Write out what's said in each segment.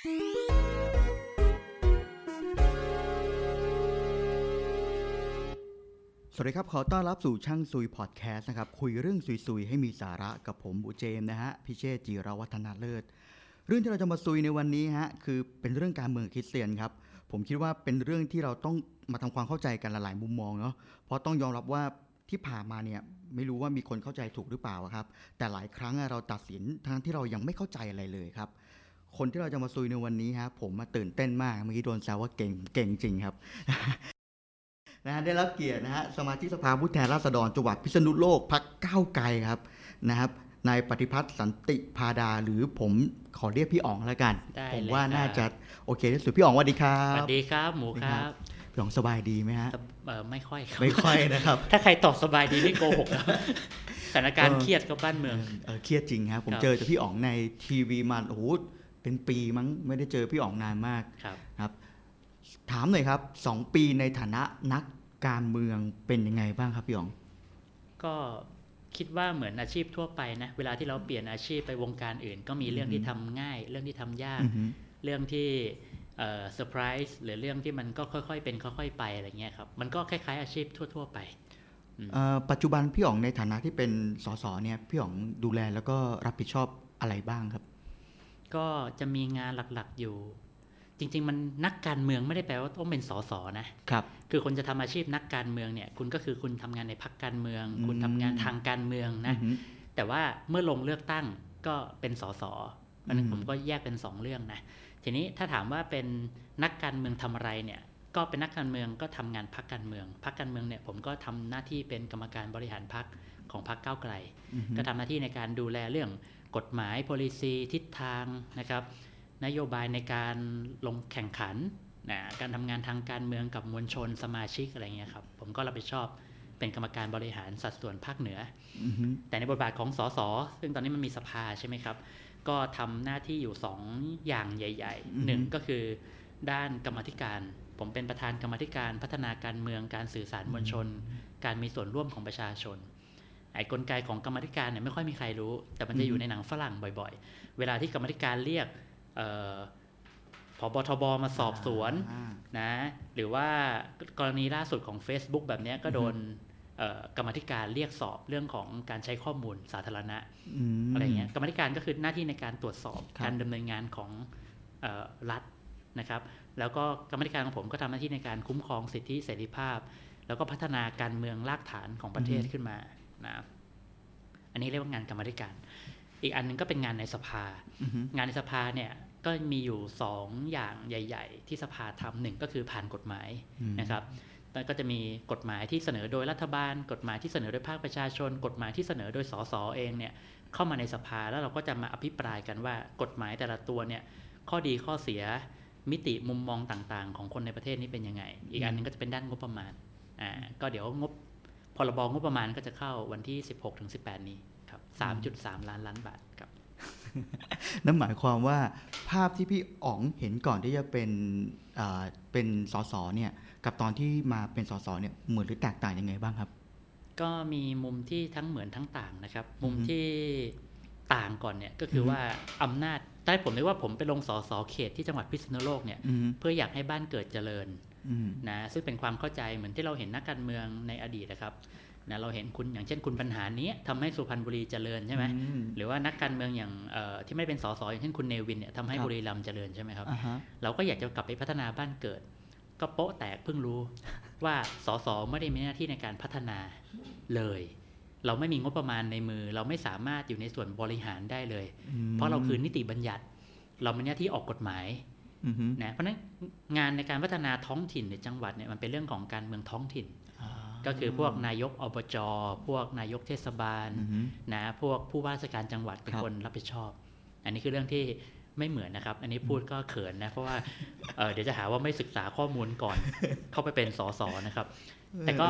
สวัสดีครับ ขอต้อนรับสู่ช่างซุยพอดแคสต์นะครับ คุยเรื่องซุยๆ ให้มีสาระกับผมบูเจมนะฮะ พิเชษจีรวัฒนาเลิศ เรื่องที่เราจะมาซุยในวันนี้ฮะ คือเป็นเรื่องการเมืองคริสเตียนครับ ผมคิดว่าเป็นเรื่องที่เราต้องมาทำความเข้าใจกันหลายๆมุมมองเนาะ เพราะต้องยอมรับว่าที่ผ่านมาเนี่ยไม่รู้ว่ามีคนเข้าใจถูกหรือเปล่าครับ แต่หลายครั้งเราตัดสินทั้งที่เรายังไม่เข้าใจอะไรเลยครับ คนที่เราจะมาซุยในวันนี้ฮะผมมาตื่นเต้นมากเมื่อกี้โดนแซวว่าเก่งเก่งจริงครับนะฮะได้รับเกียรตินะฮะสมาชิกสภาผู้แทนราษฎรจังหวัดพิษณุโลกพักก้าวไกลครับนะครับนายปฏิพัฒน์สันติพาดาหรือผมขอเรียกพี่อ๋องแล้วกันได้ผมเลยว่าครับน่าจะโอเคที่สุดพี่อ๋องสวัสดีครัสบวัสดีครับ หมูครัครับบพี่อ๋องสบายดีไหมฮะสบเอ่อไม่ค่อยครับไม่ค่อยนะครับ ถ้าใครตอบสบายดีนี่โกหกแล้วสถานการณ์เออเครียดกับบ้านเมืองเออเครียดจริงครับผมครับเจอแต่พี่อ๋องในทีวีมาโอ้โห เป็นปีมั้งไม่ได้เจอพี่อ๋องนานมากครับครับ ถามหน่อยครับสองปีในฐานะนักการเมืองเป็นยังไงบ้างครับพี่อ๋อง ก็คิดว่าเหมือนอาชีพทั่วไปนะ เวลาที่เราเปลี่ยนอาชีพไปวงการอื่น ก็มีเรื่องที่ทำง่าย เรื่องที่ทำยากอือฮึเรื่องที่เอ่อเซอร์ไพรส์หรือเรื่องที่มันก็ค่อย ๆ เป็นค่อย ๆ ไปอะไรเงี้ยครับ มันก็คล้าย ๆ อาชีพทั่ว ๆ ไปเอ่อปัจจุบันพี่อ๋องในฐานะที่เป็นสสเนี่ยพี่อ๋องดูแลแล้วก็รับผิดชอบอะไรบ้างครับ ก็จะมีงานหลักๆอยู่ จริง ๆ มันนักการเมืองไม่ได้แปลว่าต้องเป็นสสนะครับ คือคนจะทำอาชีพนักการเมืองเนี่ย คุณก็คือคุณทำงานในพรรคการเมืองอืมคุณทำงานทางการเมืองนะอือฮึแต่ว่าเมื่อลงเลือกตั้งก็เป็นสสเพราะฉะนั้นอืมผมก็แยกเป็นสองเรื่องนะ ทีนี้ถ้าถามว่าเป็นนักการเมืองทำอะไรเนี่ย ก็เป็นนักการเมืองก็ทำงานพรรคการเมืองพรรคการเมืองเนี่ยผมก็ทำหน้าที่เป็นกรรมการบริหารพรรคของพรรคก้าวไกลอือฮึก็ทำหน้าที่ในการดูแลเรื่อง กฎหมาย policy ทิศทางนะครับนโยบายในการลงแข่งขันนะการทำงานทางการเมืองกับมวลชนสมาชิกอะไรเงี้ยครับผมก็รับผิดชอบเป็นกรรมการบริหารสัดส่วนภาคเหนืออือฮึแต่ในบทบาทของสสซึ่งตอนนี้มันมีสภาใช่ไหมครับ ก็ทำหน้าที่อยู่ 2 อย่างใหญ่ๆหนึ่งก็คือด้านกรรมาธิการ ผมเป็นประธานกรรมาธิการพัฒนาการเมืองการสื่อสารมวลชน การมีส่วนร่วมของประชาชน ไอ้กลไกของกรรมาธิการเนี่ยไม่ค่อยมีใครรู้ แต่มันจะอยู่ในหนังฝรั่งบ่อย ๆ เวลาที่กรรมาธิการเรียกเอ่อพบทบมาสอบสวนอ่านะหรือว่ากรณีล่าสุดของ Facebook แบบเนี้ยก็โดนเอ่อกรรมาธิการเรียกสอบเรื่องของการใช้ข้อมูลสาธารณะมอะไรเงี้ยกรรมาธิการก็คือหน้าที่ในการตรวจสอบครับการดำเนินงานของเออรัฐนะครับ แล้วก็กรรมาธิการของผมก็ทำหน้าที่ในการคุ้มครองสิทธิเสรีภาพ แล้วก็พัฒนาการเมืองรากฐานของประเทศขึ้นมา นะอันนี้เรียกว่างานกรรมาธิการ อีกอันหนึงก็เป็นงานในสภาอือฮึงานในสภาเนี่ยก็มีอยู่สองอย่างใหญ่ ๆ ที่สภาทำหนึ่งก็คือผ่านกฎหมายอืมนะครับแล้วก็จะมีกฎหมายที่เสนอโดยรัฐบาล กฎหมายที่เสนอโดยภาคประชาชน กฎหมายที่เสนอโดยสสเองเนี่ยเข้ามาในสภาแล้วเราก็จะมาอภิปรายกันว่ากฎหมายแต่ละตัวเนี่ยข้อดีข้อเสียมิติมุมมองต่างๆ ของคนในประเทศนี้เป็นยังไง อีกอันหนึงก็จะเป็นด้านงบประมาณอ่าก็เดี๋ยวงบพ รบงบประมาณก็จะเข้าวันที่ 16-18 นี้ครับ3.3 ล้านล้านบาทครับนั่นหมายความว่าภาพที่พี่อ๋องเห็นก่อนที่จะเป็นอ่าเป็นสสเนี่ยกับตอนที่มาเป็นสสเนี่ยเหมือนหรือแตกต่างยังไงบ้างครับ ก็มีมุมที่ทั้งเหมือนทั้งต่างนะครับ มุมอือฮึที่ต่างก่อนเนี่ยก็คือออฮึว่าอำนาจใต้ผมเรียกว่าผมไปลงสสเขตที่จังหวัดพิษณุโลกเนี่ยอืมเพื่ออยากให้บ้านเกิดเจริญอืม นะซึ่งเป็นความเข้าใจเหมือนที่เราเห็นนักการเมืองในอดีตนะครับนะเราเห็นคุณอย่างเช่นคุณปัญหานี้ทำให้สุพรรณบุรีเจริญใช่ไหมอืมหรือว่านักการเมืองอย่างเอ่อที่ไม่เป็นสสอย่างเช่นคุณเนวินเนี่ยทำให้ครับบุรีรัมย์เจริญใช่ไหมครับอ่าฮะเราก็อยากจะกลับไปพัฒนาบ้านเกิด ก็โป๊ะแตกเพิ่งรู้ว่าสสไม่ได้มีหน้าที่ในการพัฒนาเลย เราไม่มีงบประมาณในมือ เราไม่สามารถอยู่ในส่วนบริหารได้เลยมเพราะเราคือนิติบัญญัติ เรามีหน้าที่ออกกฎหมายอือฮึ นะเพราะฉะนั้นงานในการพัฒนาท้องถิ่นในจังหวัดเนี่ยมันเป็นเรื่องของการเมืองท้องถิ่นอ่าก็คือพวกนายกอบจพวกนายกเทศบาลอือฮึนะพวกผู้ว่าราชการจังหวัดเป็นครับคนรับผิดชอบ อันนี้คือเรื่องที่ไม่เหมือนนะครับ อันนี้พูดก็เขินนะเพราะว่าเอ่อเดี๋ยวจะหาว่าไม่ศึกษาข้อมูลก่อน เข้าไปเป็นสสนะครับ แต่ก็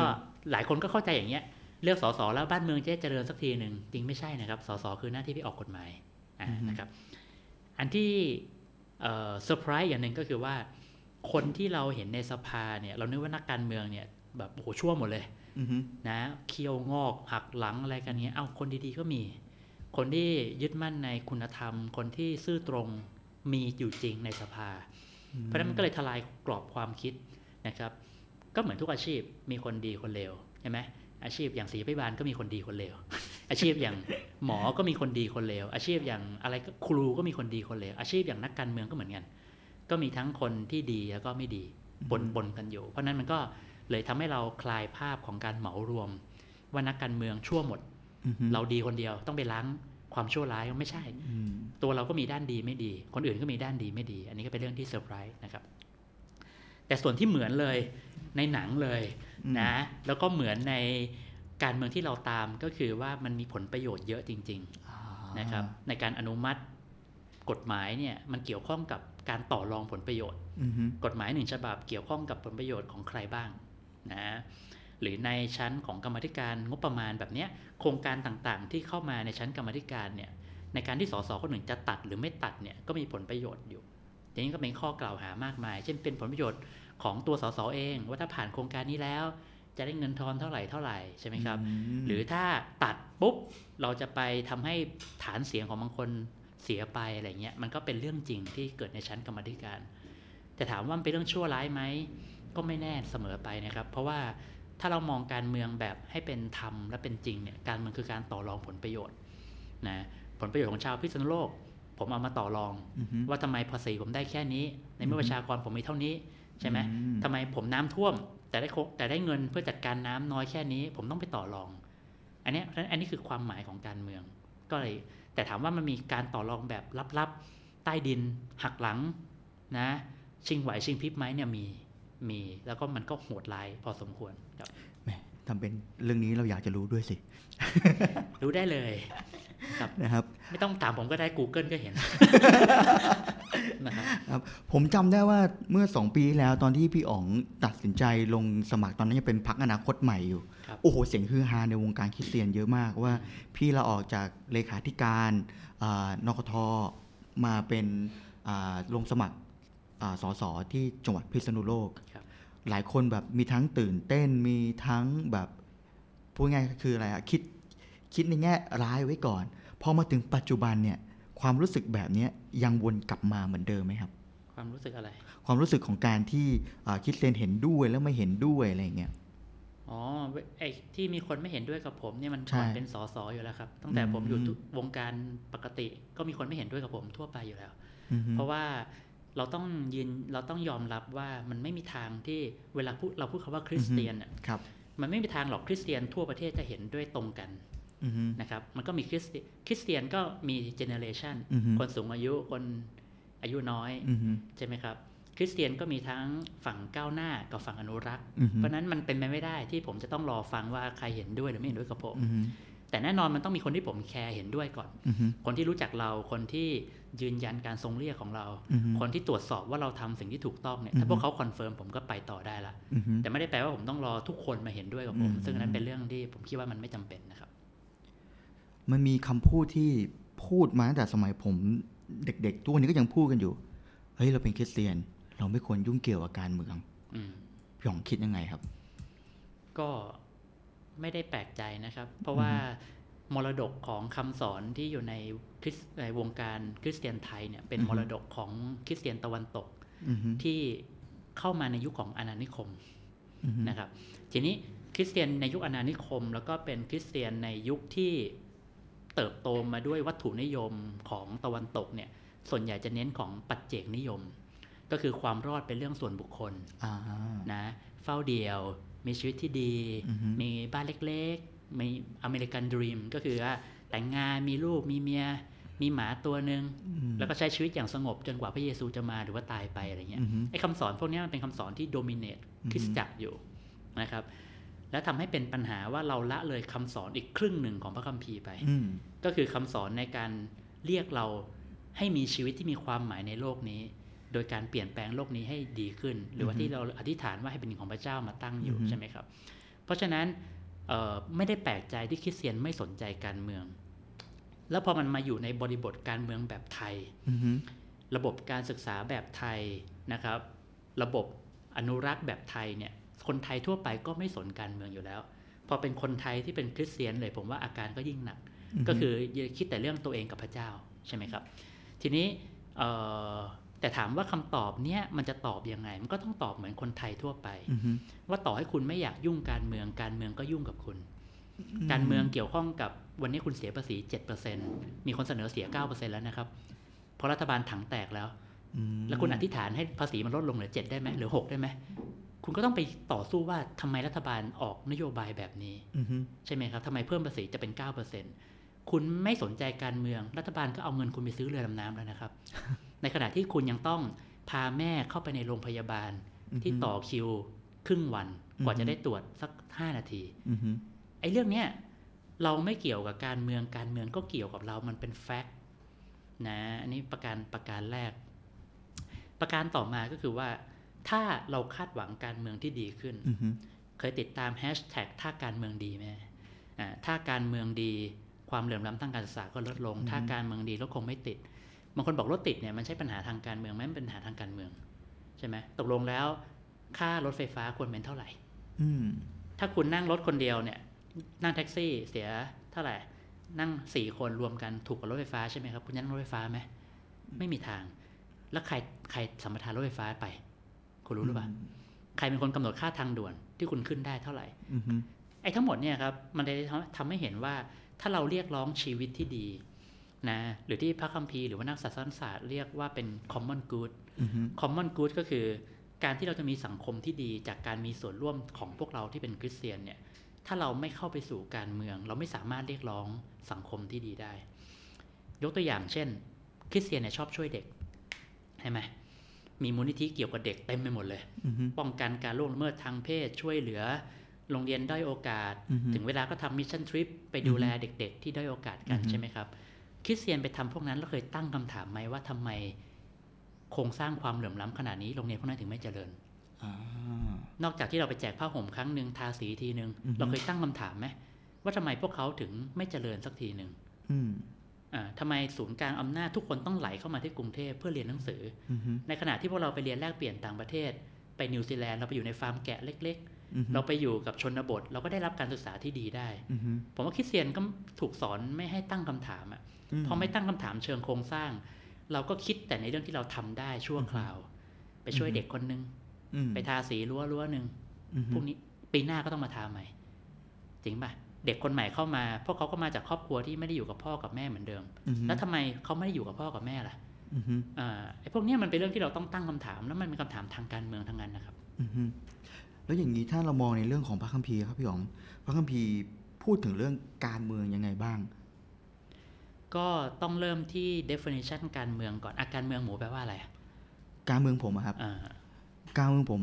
หลายคนก็เข้าใจอย่างเงี้ยเลือกสสแล้วบ้านเมืองจะได้เจริญสักทีหนึ่งจริงไม่ใช่นะครับสสคือหน้าที่ที่ออกกฎหมายอ่านะครับ อันที่ เซอร์ไพรส์อย่างหนึ่งก็คือว่า คนที่เราเห็นในสภาเนี่ย เรานึกว่านักการเมืองเนี่ยแบบโอ้โหชั่วหมดเลยอือฮึนะเคี้ยวงอกหักหลังอะไรกันเนี้ยเอ้าคนดีๆก็มี คนที่ยึดมั่นในคุณธรรม คนที่ซื่อตรงมีอยู่จริงในสภา เพราะฉะนั้นมันก็เลยทลายกรอบความคิดนะครับ ก็เหมือนทุกอาชีพมีคนดีคนเลวใช่ไหม อาชีพอย่างศิลปิบาลก็มีคนดีคนเลว อาชีพอย่างหมอก็มีคนดีคนเลว อาชีพอย่างอะไรก็ครูก็มีคนดีคนเลว อาชีพอย่างนักการเมืองก็เหมือนกัน ก็มีทั้งคนที่ดีแล้วก็ไม่ดีปนปนกันอยู่ เพราะนั้นมันก็เลยทำให้เราคลายภาพของการเหมารวม ว่านักการเมืองชั่วหมดอือฮึเราดีคนเดียวต้องไปล้างความชั่วร้ายไม่ใช่อืมตัวเราก็มีด้านดีไม่ดี คนอื่นก็มีด้านดีไม่ดี อันนี้ก็เป็นเรื่องที่เซอร์ไพรส์นะครับ แต่ส่วนที่เหมือนเลย ในหนังเลยนะแล้วก็เหมือนในการเมืองที่เราตามก็คือว่ามันมีผลประโยชน์เยอะจริงอ่าๆนะครับในการอนุมัติกฎหมายเนี่ยมันเกี่ยวข้องกับการต่อรองผลประโยชน์อือฮึกฎหมายหนึ่งฉบับเกี่ยวข้องกับผลประโยชน์ของใครบ้างนะหรือในชั้นของกรรมาธิการงบประมาณแบบเนี้ยโครงการต่างๆ ที่เข้ามาในชั้นกรรมาธิการเนี่ยในการที่สสคนหนึ่งจะตัดหรือไม่ตัดเนี่ยก็มีผลประโยชน์อยู่อย่างนี้ก็เป็นข้อกล่าวหามากมาย เช่นเป็นผลประโยชน์ ของตัวสสเอง ว่าถ้าผ่านโครงการนี้แล้ว จะได้เงินทอนเท่าไหร่เท่าไหร่ใช่ไหมครับมหรือถ้าตัดปุ๊บเราจะไปทำให้ฐานเสียงของบางคนเสียไปอะไรเงี้ยมันก็เป็นเรื่องจริงที่เกิดในชั้นกรรมาธิการ แต่ถามว่ามันเป็นเรื่องชั่วร้ายไหมก็ไม่แน่เสมอไปนะครับ เพราะว่าถ้าเรามองการเมืองแบบให้เป็นธรรมและเป็นจริงเนี่ยการเมืองคือการต่อรองผลประโยชน์นะผลประโยชน์ของชาวพิษณุโลก ผมเอามาต่อรองอือฮึว่าทำไมภาษีผมได้แค่นี้ ในเมื่ออือฮึประชากรผมมีเท่านี้ ใช่ไหมอืมทำไมผมน้ำท่วม แต่ได้โคแต่ได้เงินเพื่อจัดการน้ำน้อยแค่นี้ ผมต้องไปต่อรอง อันเนี้ยเพราะฉะนั้นอันนี้คือความหมายของการเมือง ก็เลย แต่ถามว่ามันมีการต่อรองแบบลับๆ ใต้ดิน หักหลังนะ ชิงไหวชิงพริบไหมเนี่ยมีมีแล้วก็มันก็โหดร้ายพอสมควรครับแหมทำเป็นเรื่องนี้เราอยากจะรู้ด้วยสิ รู้ได้เลยครับ นะครับ ไม่ต้องถามผมก็ได้ Google ก็เห็นนะครับครับผมจำได้ว่าเมื่อสองปีที่แล้วตอนที่พี่อ๋องตัดสินใจลงสมัครตอนนั้นยังเป็นพักอนาคตใหม่อยู่ครับโอ้โห เสียงฮือฮาในวงการคริสเตียนเยอะมากว่าพี่เราออกจากเลขาธิการอ่านกทมาเป็นอ่าลงสมัครอ่าสสที่จังหวัดพิษณุโลกครับหลายคนแบบมีทั้งตื่นเต้นมีทั้งแบบพูดง่ายๆคืออะไรอะคิด คิดในแง่ร้ายไว้ก่อน พอมาถึงปัจจุบันเนี่ยความรู้สึกแบบเนี้ยยังวนกลับมาเหมือนเดิมไหมครับ ความรู้สึกอะไร ความรู้สึกของการที่อ่าคริดเลนเห็นด้วยแล้วไม่เห็นด้วยอะไรอย่างเงี้ยอ๋อไอ้ที่มีคนไม่เห็นด้วยกับผมเนี่ยมันใช่ก่อนเป็นสสอยู่แล้วครับ ตั้งแต่อืมผมอยู่ทุกวงการปกติก็มีคนไม่เห็นด้วยกับผมทั่วไปอยู่แล้วอือฮึเพราะว่าเราต้องยืนเราต้องยอมรับว่ามันไม่มีทางที่เวลาพูดเราพูดคำว่าคริสเตียนอะครับมันไม่มีทางหรอกคริสเตียนทั่วประเทศจะเห็นด้วยตรงกันอือฮึ นะครับมันก็มีคริสเตียนคริสเตียนก็มีเจเนเรชันอือฮึคนสูงอายุคนอายุน้อยอือฮึใช่ไหมครับคริสเตียนก็มีทั้งฝั่งก้าวหน้ากับฝั่งอนุรักษ์อือฮึเพราะฉะนั้นมันเป็นไปไม่ได้ที่ผมจะต้องรอฟังว่าใครเห็นด้วยหรือไม่เห็นด้วยกับผมอือฮึแต่แน่นอนมันต้องมีคนที่ผมแคร์เห็นด้วยก่อนอือฮึคนที่รู้จักเราคนที่ยืนยันการทรงเรียกของเราอือฮึคนที่ตรวจสอบว่าเราทำสิ่งที่ถูกต้องเนี่ยอือฮึถ้าพวกเขา confirm ผมก็ไปต่อได้ละอือฮึแต่ไม่ได้แปลว่าผมต้องรอทุกคนมาเห็นด้วยกับผมอืมซึ่งอันนั้นเป็นเรื่องที่ผมคิดว่ามันไม่จำเป็นนะครับ มันมีคำพูดที่พูดมาตั้งแต่สมัยผมเด็กๆทุกวันนี้ก็ยังพูดกันอยู่ เฮ้ยเราเป็นคริสเตียน เราไม่ควรยุ่งเกี่ยวกับการเมืองอืมพี่อ๋องคิดยังไงครับ ก็ไม่ได้แปลกใจนะครับ เพราะว่ามรดกของคำสอนที่อยู่ในคริสในวงการคริสเตียนไทยเนี่ยเป็นอือฮึมรดกของคริสเตียนตะวันตกอือฮึที่เข้ามาในยุคของอาณานิคมอือฮึนะครับ ทีนี้คริสเตียนในยุคอาณานิคม แล้วก็เป็นคริสเตียนในยุคที่ เติบโตมาด้วยวัตถุนิยมของตะวันตกเนี่ยส่วนใหญ่จะเน้นของปัจเจกนิยม ก็คือความรอดเป็นเรื่องส่วนบุคคลอ่านะเฝ้าเดี่ยว มีชีวิตที่ดีอือฮึมีบ้านเล็กๆ มีอเมริกันด e ีมก็คือว่าแต่งงานมีลูกมีเมีย มีหมาตัวหนึ่งอืมแล้วก็ใช้ชีวิตอย่างสงบจนกว่าพระเยซูจะมาหรือว่าตายไปอะไรเงี้ยอือฮึไอ้คำสอนพวกเนี้ยมันเป็นคำสอนที่โดมิเนตอือฮึคริสตจักรอยู่นะครับ แล้วทำให้เป็นปัญหาว่าเราละเลยคำสอนอีกครึ่งหนึ่งของพระคัมภีร์ไปอืมก็คือคำสอนในการเรียกเราให้มีชีวิตที่มีความหมายในโลกนี้ โดยการเปลี่ยนแปลงโลกนี้ให้ดีขึ้น หรือว่าอือฮึที่เราอธิษฐานว่าให้เป็นของพระเจ้ามาตั้งอยู่อือฮึใช่ไหมครับ เพราะฉะนั้นเอ่อไม่ได้แปลกใจที่คริสเตียนไม่สนใจการเมือง แล้วพอมันมาอยู่ในบริบทการเมืองแบบไทยอือฮึระบบการศึกษาแบบไทยนะครับ ระบบอนุรักษ์แบบไทยเนี่ย คนไทยทั่วไปก็ไม่สนการเมืองอยู่แล้ว พอเป็นคนไทยที่เป็นคริสเตียนเลยผมว่าอาการก็ยิ่งหนัก ก็คือคิดแต่เรื่องตัวเองกับพระเจ้าใช่ไหมครับ ทีนี้เออแต่ถามว่าคำตอบเนี้ยมันจะตอบยังไง มันก็ต้องตอบเหมือนคนไทยทั่วไปอือฮึว่าต่อให้คุณไม่อยากยุ่งการเมืองการเมืองก็ยุ่งกับคุณ การเมืองเกี่ยวข้องกับวันนี้คุณเสียภาษี7%มีคนเสนอเสีย 9%แล้วนะครับ เพราะรัฐบาลถังแตกแล้วอืมแล้วคุณอธิษฐานให้ภาษีมันลดลงเหลือ 7 ได้ไหมหรือ 6 ได้ไหม คุณก็ต้องไปต่อสู้ว่าทำไมรัฐบาลออกนโยบายแบบนี้อือฮึใช่ไหมครับทำไมเพิ่มภาษีจะเป็น9%คุณไม่สนใจการเมือง รัฐบาลก็เอาเงินคุณไปซื้อเรือดำน้ำแล้วนะครับ ในขณะที่คุณยังต้องพาแม่เข้าไปในโรงพยาบาลที่ต่อคิวครึ่งวันกว่าจะได้ตรวจสัก5นาทีอือฮึไอ้เรื่องเนี้ยเราไม่เกี่ยวกับการเมืองการเมืองก็เกี่ยวกับเรามันเป็นแฟกต์นะอันนี้ประการประการแรก ประการต่อมาก็คือว่า ถ้าเราคาดหวังการเมืองที่ดีขึ้นอือฮึเคยติดตามแฮชแท็กถ้าการเมืองดีไหมอ่าถ้าการเมืองดีความเหลื่อมล้ำทางการศึกษาก็ลดลง ถ้าการเมืองดีรถคงไม่ติด บางคนบอกรถติดเนี่ยมันใช่ปัญหาทางการเมืองไหมมันเป็นปัญหาทางการเมือง ใช่ไหมตกลงแล้ว ค่ารถไฟฟ้าควรเป็นเท่าไหร่อืมถ้าคุณนั่งรถคนเดียวเนี่ย นั่งแท็กซี่เสียเท่าไหร่ นั่งสี่คนรวมกันถูกกว่ารถไฟฟ้าใช่ไหมครับ คุณจะนั่งรถไฟฟ้าไหมไม่มีทาง แล้วใครใครสัมปทานรถไฟฟ้าไป คุณรู้หรือเปล่าใครเป็นคนกำหนดค่าทางด่วนที่คุณขึ้นได้เท่าไหร่อือฮึไอ้ทั้งหมดเนี่ยครับมันเลยทำให้เห็นว่าถ้าเราเรียกร้องชีวิตที่ดีนะหรือที่พระคัมภีร์หรือว่านักศาสนศาสตร์เรียกว่าเป็น common good อือฮึ common good ก็คือการที่เราจะมีสังคมที่ดีจากการมีส่วนร่วมของพวกเราที่เป็นคริสเตียนเนี่ยถ้าเราไม่เข้าไปสู่การเมือง เราไม่สามารถเรียกร้องสังคมที่ดีได้ ยกตัวอย่างเช่น คริสเตียนเนี่ยชอบช่วยเด็กใช่ไหม มีมูลนิธิเกี่ยวกับเด็กเต็มไปหมดเลยอือฮึป้องกันการล่วงละเมิดทางเพศช่วยเหลือ โรงเรียนด้อยโอกาสอือฮึถึงเวลาก็ทำมิชชั่นทริปไปดูแลเด็กๆ ที่ด้อยโอกาสกันอือฮึใช่ไหมครับคริสเตียนไปทำพวกนั้นแล้วเคยตั้งคำถามไหมว่าทำไมโครงสร้างความเหลื่อมล้ำขนาดนี้โรงเรียนพวกนั้นถึงไม่เจริญอ่านอกจากที่เราไปแจกผ้าห่มครั้งหนึ่งทาสีทีหนึ่งอือฮึเราเคยตั้งคำถามไหมว่าทำไมพวกเขาถึงไม่เจริญสักทีหนึ่งอืมอ่า ทำไมศูนย์กลางอำนาจทุกคนต้องไหลเข้ามาที่กรุงเทพเพื่อเรียนหนังสืออือฮึในขณะที่พวกเราไปเรียนแลกเปลี่ยนต่างประเทศ ไปนิวซีแลนด์เราไปอยู่ในฟาร์มแกะเล็กอือฮึๆเราไปอยู่กับชนบท เราก็ได้รับการศึกษาที่ดีได้อือฮึผมว่าคริสเตียนก็ถูกสอนไม่ให้ตั้งคำถามอะพอไม่ตั้งคำถามเชิงโครงสร้าง เราก็คิดแต่ในเรื่องที่เราทำได้ชั่วคราว ไปช่วยเด็กคนนึงอืมไปทาสีรั้วรั้วหนึ่งอือฮึพรุ่งนี้ปีหน้าก็ต้องมาทาใหม่จริงป่ะ เด็กคนใหม่เข้ามา พวกเขาก็มาจากครอบครัวที่ไม่ได้อยู่กับพ่อกับแม่เหมือนเดิมอือฮึแล้วทำไมเขาไม่ได้อยู่กับพ่อกับแม่ล่ะอือฮึอ่าไอ้พวกเนี้ยมันเป็นเรื่องที่เราต้องตั้งคำถาม แล้วมันเป็นคำถามทางการเมืองทั้งนั้นนะครับอือฮึแล้วอย่างนี้ถ้าเรามองในเรื่องของพระคัมภีร์ครับพี่หยองพระคัมภีร์พูดถึงเรื่องการเมืองยังไงบ้าง ก็ต้องเริ่มที่ definition การเมืองก่อนอาการเมืองหมูแปลว่าอะไรอะการเมืองผมอะครับอ่าการเมืองผม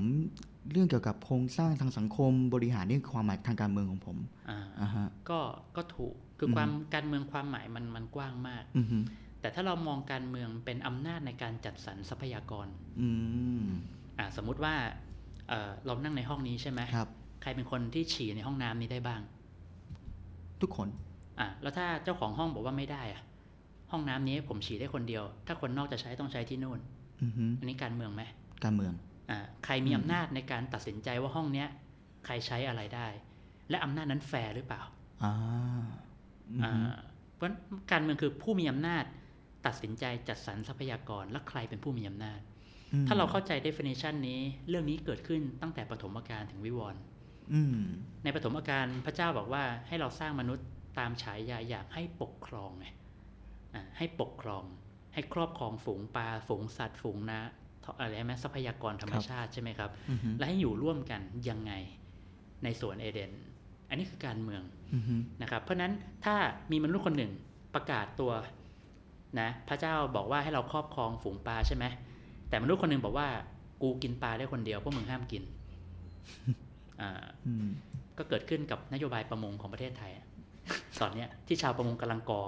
เรื่องเกี่ยวกับโครงสร้างทางสังคมบริหารนี่คือความหมายทางการเมืองของผมอ่าอ่าฮะก็ก็ถูกคืออมความการเมืองความหมายมันมันกว้างมากอือฮึแต่ถ้าเรามองการเมืองเป็นอำนาจในการจัดสรรทรัพยากรอืมอ่าสมมุติว่าเอ่อเรานั่งในห้องนี้ใช่ไหมครับ ใครเป็นคนที่ฉี่ในห้องน้ำนี้ได้บ้าง ทุกคนอะแล้วถ้าเจ้าของห้องบอกว่าไม่ได้อะห้องน้ำนี้ผมฉี่ได้คนเดียว ถ้าคนนอกจะใช้ต้องใช้ที่นู่นอือฮึอันนี้การเมืองไหมการเมืองอ่า ใครมีอำนาจในการตัดสินใจว่าห้องเนี้ยใครใช้อะไรได้ และอำนาจนั้นแฟร์หรือเปล่าอ่าอืออ่าฮึเพราะฉะนั้นการเมืองคือผู้มีอำนาจตัดสินใจจัดสรรทรัพยากรและใครเป็นผู้มีอำนาจอืมถ้าเราเข้าใจ definition นี้เรื่องนี้เกิดขึ้นตั้งแต่ปฐมกาลถึงวิวรณ์อืมในปฐมกาลพระเจ้าบอกว่าให้เราสร้างมนุษย์ตามฉายาอยากให้ปกครองไงอ่าให้ปกครอง ให้ครอบครองฝูงปลาฝูงสัตว์ ฝูงนะ อะไรไหมทรัพยากรธรรมชาติใช่ไหมครับอือฮึและให้อยู่ร่วมกันยังไงในสวนเอเดน อันนี้คือการเมืองอือฮึนะครับ เพราะฉะนั้นถ้ามีมนุษย์คนหนึ่งประกาศตัวนะพระเจ้าบอกว่าให้เราครอบครองฝูงปลาใช่ไหมแต่มนุษย์คนหนึ่งบอกว่ากูกินปลาได้คนเดียวพวกมึงห้ามกินอ่าอืมก็เกิดขึ้นกับนโยบายประมงของประเทศไทยอะตอนเนี้ยที่ชาวประมงกำลังก่อ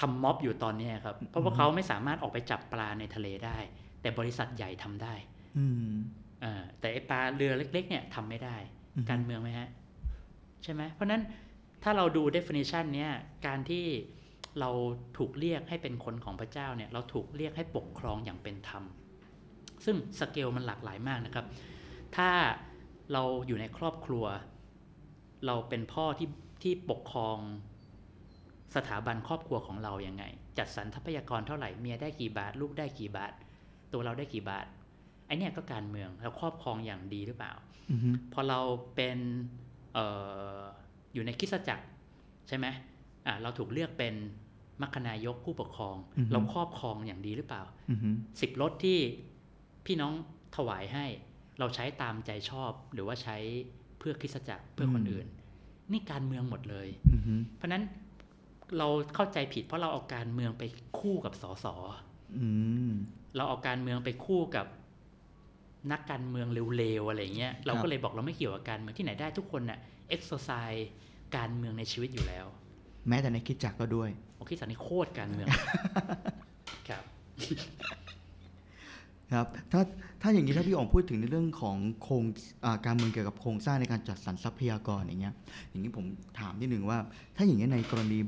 ทำม็อบอยู่ตอนเนี้ยครับ เพราะว่าเขาไม่สามารถออกไปจับปลาในทะเลได้ แต่บริษัทใหญ่ทำได้ อืมอ่าแต่ไอปลาเรือเล็ก ๆ เนี่ยทำไม่ได้อือฮึการเมืองไหมฮะ ใช่ไหมเพราะฉะนั้นถ้าเราดู definition เนี้ยการที่เราถูกเรียกให้เป็นคนของพระเจ้าเนี่ยเราถูกเรียกให้ปกครองอย่างเป็นธรรม ซึ่งสเกลมันหลากหลายมากนะครับ ถ้าเราอยู่ในครอบครัว เราเป็นพ่อที่ที่ปกครองสถาบันครอบครัวของเรายัางไง จัดสรรทรัพยากรเท่าไหร่เมียได้กี่บาท ลูกได้กี่บาท ตัวเราได้กี่บาทไอเนี่ยก็การเมืองเราครอบครองอย่างดีหรือเปล่าอือฮึพอเราเป็นเอออยู่ในคริสตจักรใช่ไหมอ่าเราถูกเลือกเป็นมัคคณายกผู้ปกครอง เราครอบครองอย่างดีหรือเปล่าอือฮึสิบรถที่พี่น้องถวายให้ เราใช้ตามใจชอบหรือว่าใช้เพื่อคริสตจักรเพื่อคนอื่น นี่การเมืองหมดเลยอือฮึเพราะฉะนั้นเราเข้าใจผิดเพราะเราเอาการเมืองไปคู่กับสสอืม เราเอาการเมืองไปคู่กับนักการเมืองเร็วๆอะไรเงี้ยเราครัก็บเลยบอกเราไม่เกี่ยวกับการเมืองที่ไหนได้ทุกคนน่ะเอ็กซ์ไซส์การเมืองในชีวิตอยู่แล้ว แม้แต่ในคริดจักรก็ด้วยโอเคสันนี่โคตรการเมืองครับครับถ้าถ้าอย่างนี้ถ้าพี่อ๋องพูดถึงในเรื่องของโครงอ่าการเมืองเกี่ยวกับโครงสร้างในการจัดสรรทรัพยากรอย่างเงี้ยอย่างนี้ผมถามนิดหนึ่งว่า ถ้าอย่างเงี้ยในกรณี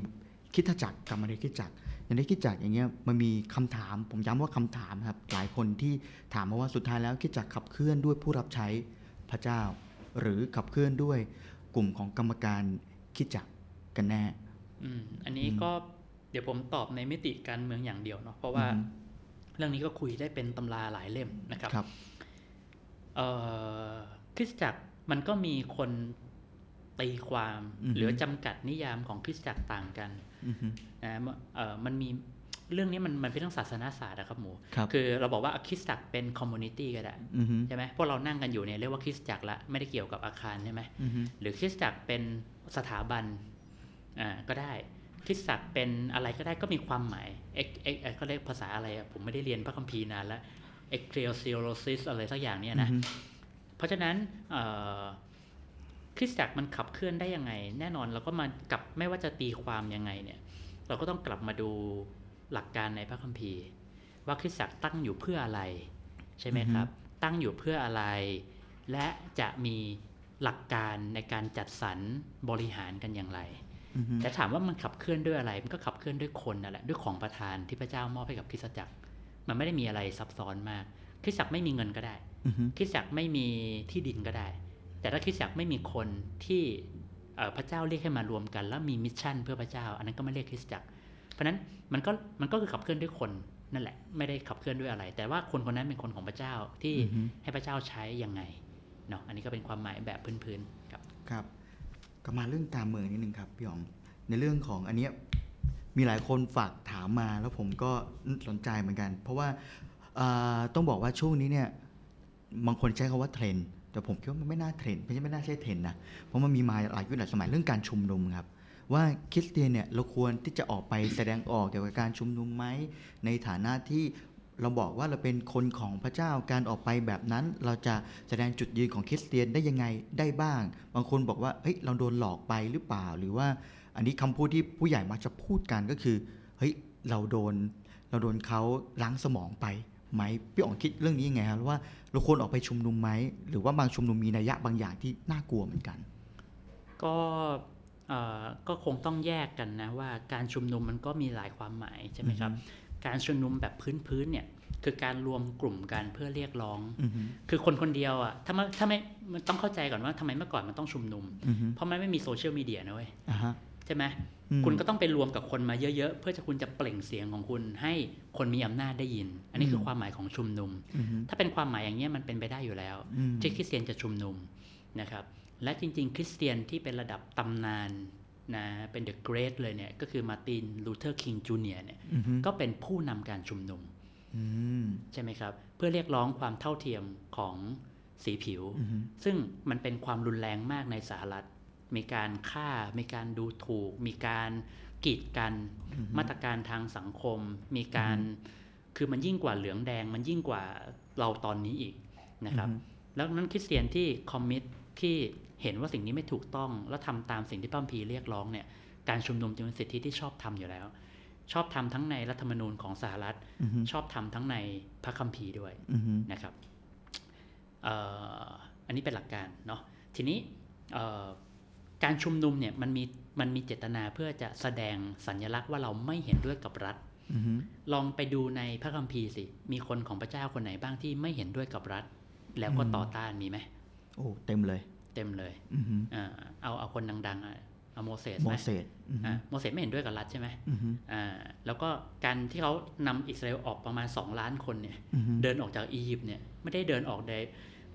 คริดจักรกับมาในคริดจักร อย่างในคริดจักรอย่างเงี้ยมันมีคำถาม ผมย้ำว่าคำถามครับ หลายคนที่ถามมาว่าสุดท้ายแล้วคริดจักรขับเคลื่อนด้วยผู้รับใช้พระเจ้า หรือขับเคลื่อนด้วยกลุ่มของกรรมการคริดจักรกันแน่อืมอันนี้ก็เดี๋ยวผมตอบในมิติการเมืองอย่างเดียวเนาะเพราะว่าอืมเรื่องนี้ก็คุยได้เป็นตำราหลายเล่มนะครับครับเอ่อคริสตจักรมันก็มีคนตีความอือฮึหรือจำกัดนิยามของคริสตจักรต่างกันอือฮึ นะเอ่อมันมีเรื่องนี้มันมันเป็นเรื่องศาสนาศาสตร์นะครับหมูครับคือเราบอกว่าคริสตจักรเป็น community ก็ได้อือฮึใช่ไหมพวกเรานั่งกันอยู่เนี่ยเรียกว่าคริสตจักรละไม่ได้เกี่ยวกับอาคารใช่ไหมอือฮึหรือคริสตจักรเป็นสถาบันอ่าก็ได้คริสตจักรเป็นอะไรก็ได้ก็มีความหมายเอ็กเอ็กเอ็กเขาเรียกภาษาอะไรอะผมไม่ได้เรียนพระคัมภีร์นานแล้วเอ็กเ e เซียโ s ซิสอะไรสักอย่างเนี่ยนะอือฮึเพราะฉะนั้นเอ่อคริสตจักรมันขับเคลื่อนได้ยังไง แน่นอนเราก็มากลับไม่ว่าจะตีความยังไงเนี่ย เราก็ต้องกลับมาดูหลักการในพระคัมภีร์ ว่าคริสตจักรตั้งอยู่เพื่ออะไร ใช่ไหมครับ ตั้งอยู่เพื่ออะไร และจะมีหลักการในการจัดสรรบริหารกันอย่างไรอือฮึแต่ถามว่ามันขับเคลื่อนด้วยอะไร มันก็ขับเคลื่อนด้วยคนนั่นแหละ ด้วยของประทานที่พระเจ้ามอบให้กับคริสตจักร มันไม่ได้มีอะไรซับซ้อนมาก คริสตจักรไม่มีเงินก็ได้อือฮึคริสตจักรไม่มีที่ดินก็ได้ แต่ถ้าคริสตจักรไม่มีคนที่เอ่อ พระเจ้าเรียกให้มารวมกัน แล้วมีมิชชั่นเพื่อพระเจ้า อันนั้นก็ไม่เรียกคริสตจักร เพราะฉะนั้นมันก็มันก็คือขับเคลื่อนด้วยคนนั่นแหละ ไม่ได้ขับเคลื่อนด้วยอะไร แต่ว่าคนคนนั้นเป็นคนของพระเจ้าที่อือฮึให้พระเจ้าใช้ยังไงเนาะอันนี้ก็เป็นความหมายแบบพื้นๆครับครับก็มาเรื่องการเมืองนิดนึงครับพี่อ๋องในเรื่องของอันเนี้ยมีหลายคนฝากถามมาแล้วผมก็สนใจเหมือนกัน เพราะว่าอ่าต้องบอกว่าช่วงนี้เนี่ยบางคนใช้คำว่าเทรนด์ แต่ผมคิดว่ามันไม่น่าเทรนด์ไม่ใช่ไม่น่าใช่เทรนด์นะ เพราะมันมีมาหลายยุคหลายสมัยเรื่องการชุมนุมครับ ว่าคริสเตียนเนี่ยเราควรที่จะออกไปแสดงออกเกี่ยวกับการชุมนุมไหมในฐานะที่เราบอกว่าเราเป็นคนของพระเจ้าการออกไปแบบนั้น เราจะแสดงจุดยืนของคริสเตียนได้ยังไงได้บ้าง บางคนบอกว่าเฮ้ยเราโดนหลอกไปหรือเปล่า หรือว่าอันนี้คำพูดที่ผู้ใหญ่มักจะพูดกันก็คือเฮ้ยเราโดนเราโดนเขาล้างสมองไป ไหมพี่อ๋องคิดเรื่องนี้ยังไงครับว่าเราควรออกไปชุมนุมไหมหรือว่าบางชุมนุมมีนัยยะบางอย่างที่น่ากลัวเหมือนกัน ก็เอ่อก็คงต้องแยกกันนะว่าการชุมนุมมันก็มีหลายความหมายใช่ไหมครับ การชุมนุมแบบพื้นๆเนี่ยคือการรวมกลุ่มกันเพื่อเรียกร้องอือฮึคือคนคนเดียวอะถ้าไม่ถ้าไม่มันต้องเข้าใจก่อนว่าทำไมเมื่อก่อนมันต้องชุมนุมอือฮึเพราะมันไม่มีโซเชียลมีเดียนะเว้ยอ่าฮะใช่ไหมอืม คุณก็ต้องไปรวมกับคนมาเยอะๆ เพื่อจะคุณจะเปล่งเสียงของคุณให้คนมีอำนาจได้ยิน อันนี้คือความหมายของชุมนุมอือฮึถ้าเป็นความหมายอย่างเงี้ยมันเป็นไปได้อยู่แล้วอืมที่คริสเตียนจะชุมนุมนะครับ และจริง ๆ คริสเตียนที่เป็นระดับตำนานนะเป็น The Great เลยเนี่ยก็คือมาร์ตินลูเทอร์คิงจูเนียร์เนี่ยอือฮึก็เป็นผู้นำการชุมนุมอืมใช่ไหมครับ เพื่อเรียกร้องความเท่าเทียมของสีผิวอือฮึซึ่งมันเป็นความรุนแรงมากในสหรัฐ มีการฆ่า มีการดูถูก มีการกีดกัน มาตรการทางสังคม มีการ คือมันยิ่งกว่าเหลืองแดง มันยิ่งกว่าเราตอนนี้อีกนะครับ แล้วนั้นคริสเตียนที่คอมมิตที่เห็นว่าสิ่งนี้ไม่ถูกต้อง แล้วทำตามสิ่งที่พระคัมภีร์เรียกร้องเนี่ย การชุมนุมจึงเป็นสิทธิที่ชอบทำอยู่แล้ว ชอบทำทั้งในรัฐธรรมนูญของสหรัฐอือฮึชอบทำทั้งในพระคัมภีร์ด้วยอือฮึนะครับเอ่ออันนี้เป็นหลักการเนาะ ทีนี้เอ่อ การชุมนุมเนี่ยมันมีมันมีเจตนาเพื่อจะแสดงสัญลักษณ์ว่าเราไม่เห็นด้วยกับรัฐอือฮึลองไปดูในพระคัมภีร์สิ มีคนของพระเจ้าคนไหนบ้างที่ไม่เห็นด้วยกับรัฐ แล้วก็ต่อต้านมีไหมโอ้เต็มเลย เต็มเลยอือฮึอ่าเอาเอาคนดังๆอะเอาโมเสสไหมโมเสสอือฮึอะโมเสสไม่เห็นด้วยกับรัฐใช่ไหมอือฮึอ่าแล้วก็การที่เขานำอิสราเอลออกประมาณ 2 ล้านคนเนี่ยอือฮึเดินออกจากอียิปต์เนี่ยไม่ได้เดินออกได้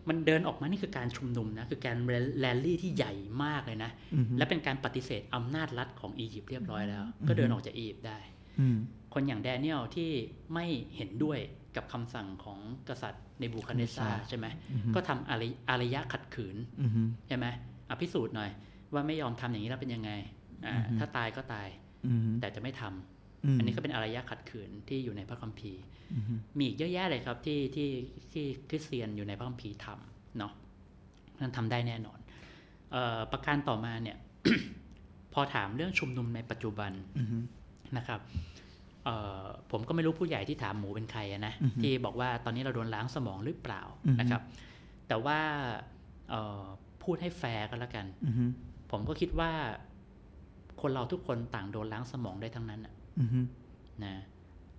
มันเดินออกมานี่คือการชุมนุมนะคือการแรลลี่ที่ใหญ่มากเลยนะอือฮึและเป็นการปฏิเสธอำนาจรัฐของอียิปต์เรียบร้อยแล้ว ก็เดินออกจากอียิปต์ได้อืมคนอย่างแดเนียลที่ไม่เห็นด้วยกับคำสั่งของกษัตริย์เนบูคัดเนสซาร์ใช่ไหมอือฮึก็ทำอารยอารยะขัดขืนอือฮึใช่ไหมอภิสูจน์หน่อย ว่าไม่ยอมทำอย่างนี้แล้วเป็นยังไงอ่าอือฮึถ้าตายก็ตายอือฮึแต่จะไม่ทำม อันนี้ก็เป็นอารยะขัดขืนที่อยู่ในพระคัมภีร์อือฮึมีอีกเยอะแยะเลยครับที่ที่ที่คริสเตียนอยู่ในพระคัมภีร์ทำเนาะนั่นทำได้แน่นอนเออประการต่อมาเนี่ย พอถามเรื่องชุมนุมในปัจจุบันอือฮึนะครับเอ่อผมก็ไม่รู้ผู้ใหญ่ที่ถามหมูเป็นใครอะนะอือฮึที่บอกว่าตอนนี้เราโดนล้างสมองหรือเปล่าอือฮึนะครับ แต่ว่าเอ่อพูดให้แฟร์ก็แล้วกันอือฮึผมก็คิดว่าคนเราทุกคนต่างโดนล้างสมองได้ทั้งนั้น น่ะอือฮึนะ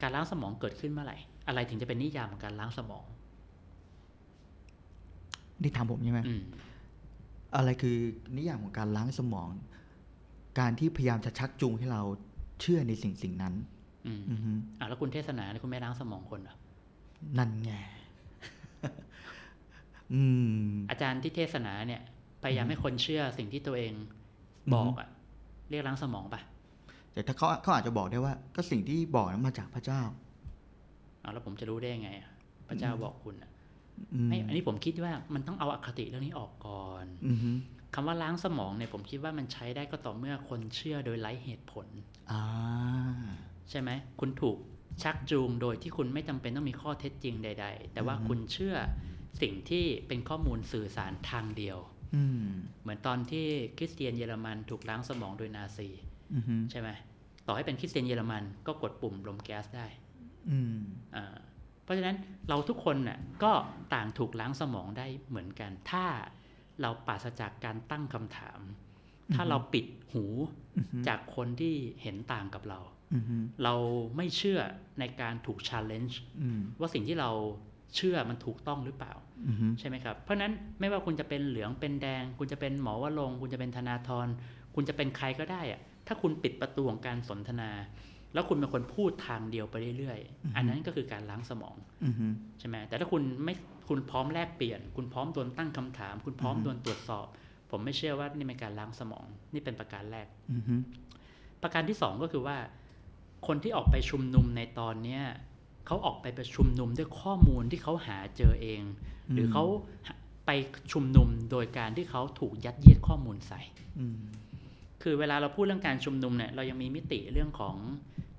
การล้างสมองเกิดขึ้นเมื่อไหร่ อะไรถึงจะเป็นนิยามของการล้างสมอง นี่ถามผมใช่ไหมอืมอะไรคือนิยามของการล้างสมอง การที่พยายามจะชักจูงให้เราเชื่อในสิ่งสิ่งนั้น อืมอือฮึอะแล้วคุณเทศนาเนี่ยคุณไม่ล้างสมองคนเหรอนั่นไงอืม อาจารย์ที่เทศนาเนี่ย พยายามให้คนเชื่อสิ่งที่ตัวเองบอกอะเรียกล้างสมองปะ แต่ถ้าเขาเขาอาจจะบอกได้ว่า ก็สิ่งที่บอกนั้นมาจากพระเจ้าเอาแล้วผมจะรู้ได้ยังไงอะพระเจ้าบอกคุณอะอืมไม่อันนี้ผมคิดว่ามันต้องเอาอคติเรื่องนี้ออกก่อนอือฮึคำว่าล้างสมองเนี่ยผมคิดว่ามันใช้ได้ก็ต่อเมื่อคนเชื่อโดยไร้เหตุผลอ่าใช่ไหมคุณถูกชักจูงโดยที่คุณไม่จำเป็นต้องมีข้อเท็จจริงใด ๆ แต่ว่าคุณเชื่อสิ่งที่เป็นข้อมูลสื่อสารทางเดียวอืมเหมือนตอนที่คริสเตียนเยอรมันถูกล้างสมองโดยนาซีอือฮึ ใช่ไหมต่อให้เป็นคริสเตียนเยอรมันก็กดปุ่มลมแก๊สได้อืมอ่าเพราะฉะนั้นเราทุกคนน่ะก็ต่างถูกล้างสมองได้เหมือนกัน ถ้าเราปราศจากการตั้งคำถาม ถ้าเราปิดหูอือฮึจากคนที่เห็นต่างกับเราอือฮึเราไม่เชื่อในการถูก challenge อืมว่าสิ่งที่เราเชื่อมันถูกต้องหรือเปล่าอือฮึใช่ไหมครับ เพราะฉะนั้นไม่ว่าคุณจะเป็นเหลืองเป็นแดง คุณจะเป็นหมอวรงค์คุณจะเป็นธนาธรคุณจะเป็นใครก็ได้อะ ถ้าคุณปิดประตูของการสนทนา แล้วคุณเป็นคนพูดทางเดียวไปเรื่อยๆ อันนั้นก็คือการล้างสมองอือฮึใช่ไหมแต่ถ้าคุณไม่คุณพร้อมแลกเปลี่ยน คุณพร้อมโดนตั้งคำถาม คุณพร้อมอือฮึโดนตรวจสอบ ผมไม่เชื่อว่านี่เป็นการล้างสมอง นี่เป็นประการแรกอือฮึประการที่สองก็คือว่า คนที่ออกไปชุมนุมในตอนเนี้ยเขาออกไปประชุมนุมด้วยข้อมูลที่เขาหาเจอเอง หรือเขาไปชุมนุมโดยการที่เขาถูกยัดเยียดข้อมูลใส่อืม คือเวลาเราพูดเรื่องการชุมนุมเนี่ยเรายังมีมิติเรื่องของ